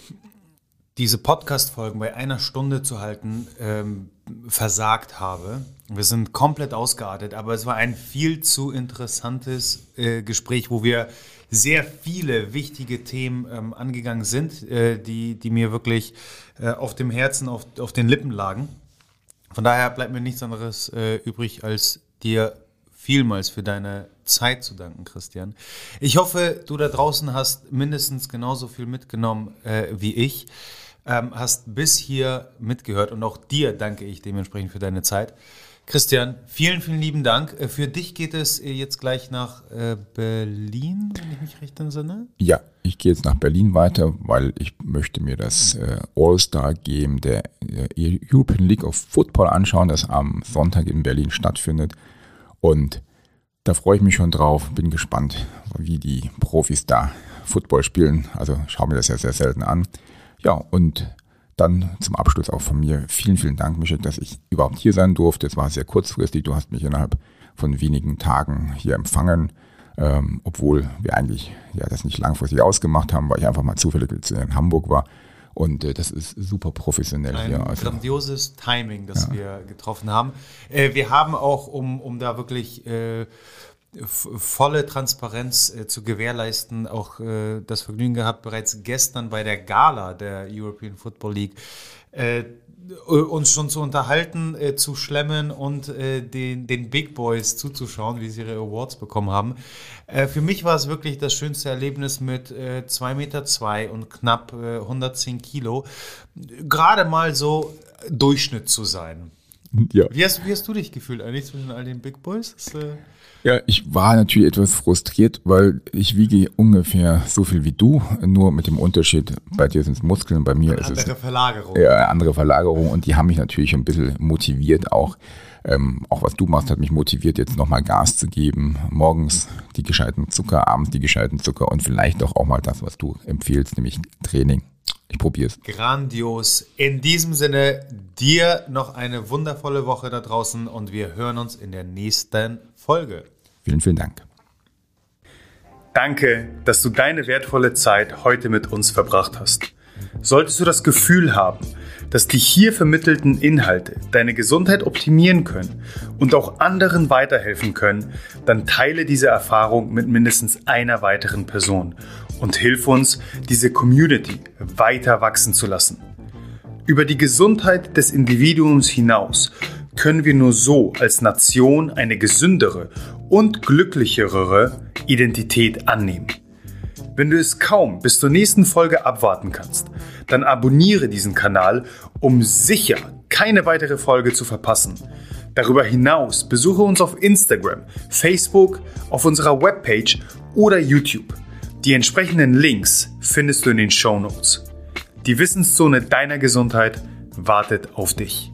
diese Podcast-Folgen bei einer Stunde zu halten, ähm, versagt habe. Wir sind komplett ausgeartet, aber es war ein viel zu interessantes äh, Gespräch, wo wir sehr viele wichtige Themen ähm, angegangen sind, äh, die, die mir wirklich äh, auf dem Herzen, auf, auf den Lippen lagen. Von daher bleibt mir nichts anderes äh, übrig, als dir vielmals für deine Zeit zu danken, Christian. Ich hoffe, du da draußen hast mindestens genauso viel mitgenommen äh, wie ich, ähm, hast bis hier mitgehört und auch dir danke ich dementsprechend für deine Zeit. Christian, vielen, vielen lieben Dank. Äh, Für dich geht es äh, jetzt gleich nach äh, Berlin, wenn ich mich recht entsinne. Ja, ich gehe jetzt nach Berlin weiter, weil ich möchte mir das äh, All-Star-Game der äh, European League of Football anschauen, das am Sonntag in Berlin stattfindet. Und da freue ich mich schon drauf, bin gespannt, wie die Profis da Football spielen. Also schaue mir das ja sehr selten an. Ja, und dann zum Abschluss auch von mir vielen, vielen Dank, Michel, dass ich überhaupt hier sein durfte. Es war sehr kurzfristig. Du hast mich innerhalb von wenigen Tagen hier empfangen. Ähm, obwohl wir eigentlich ja das nicht langfristig ausgemacht haben, weil ich einfach mal zufällig in Hamburg war. Und äh, das ist super professionell Ein hier. Also, grandioses Timing, das wir getroffen haben. Äh, wir haben auch, um, um da wirklich äh, volle Transparenz äh, zu gewährleisten, auch äh, das Vergnügen gehabt, bereits gestern bei der Gala der European Football League äh, uns schon zu unterhalten, äh, zu schlemmen und äh, den, den Big Boys zuzuschauen, wie sie ihre Awards bekommen haben. Äh, für mich war es wirklich das schönste Erlebnis mit äh, 2,2 Meter zwei und knapp äh, 110 Kilo. Gerade mal so Durchschnitt zu sein. ja. Wie hast, wie hast du dich gefühlt eigentlich zwischen all den Big Boys? Das, ja, ich war natürlich etwas frustriert, weil ich wiege ungefähr so viel wie du, nur mit dem Unterschied, bei dir sind es Muskeln, bei mir ist es andere Verlagerung. ja, eine andere Verlagerung und die haben mich natürlich ein bisschen motiviert auch. Ähm, auch was du machst, hat mich motiviert, jetzt nochmal Gas zu geben. Morgens die gescheiten Zucker, abends die gescheiten Zucker und vielleicht doch auch mal das, was du empfiehlst, nämlich Training. Ich probiere es. Grandios. In diesem Sinne, dir noch eine wundervolle Woche da draußen und wir hören uns in der nächsten Folge. Vielen, vielen Dank. Danke, dass du deine wertvolle Zeit heute mit uns verbracht hast. Solltest du das Gefühl haben, dass die hier vermittelten Inhalte deine Gesundheit optimieren können und auch anderen weiterhelfen können, dann teile diese Erfahrung mit mindestens einer weiteren Person und hilf uns, diese Community weiter wachsen zu lassen. Über die Gesundheit des Individuums hinaus können wir nur so als Nation eine gesündere und glücklichere Identität annehmen. Wenn du es kaum bis zur nächsten Folge abwarten kannst, dann abonniere diesen Kanal, um sicher keine weitere Folge zu verpassen. Darüber hinaus besuche uns auf Instagram, Facebook, auf unserer Webpage oder YouTube. Die entsprechenden Links findest du in den Show Notes. Die Wissenszone deiner Gesundheit wartet auf dich.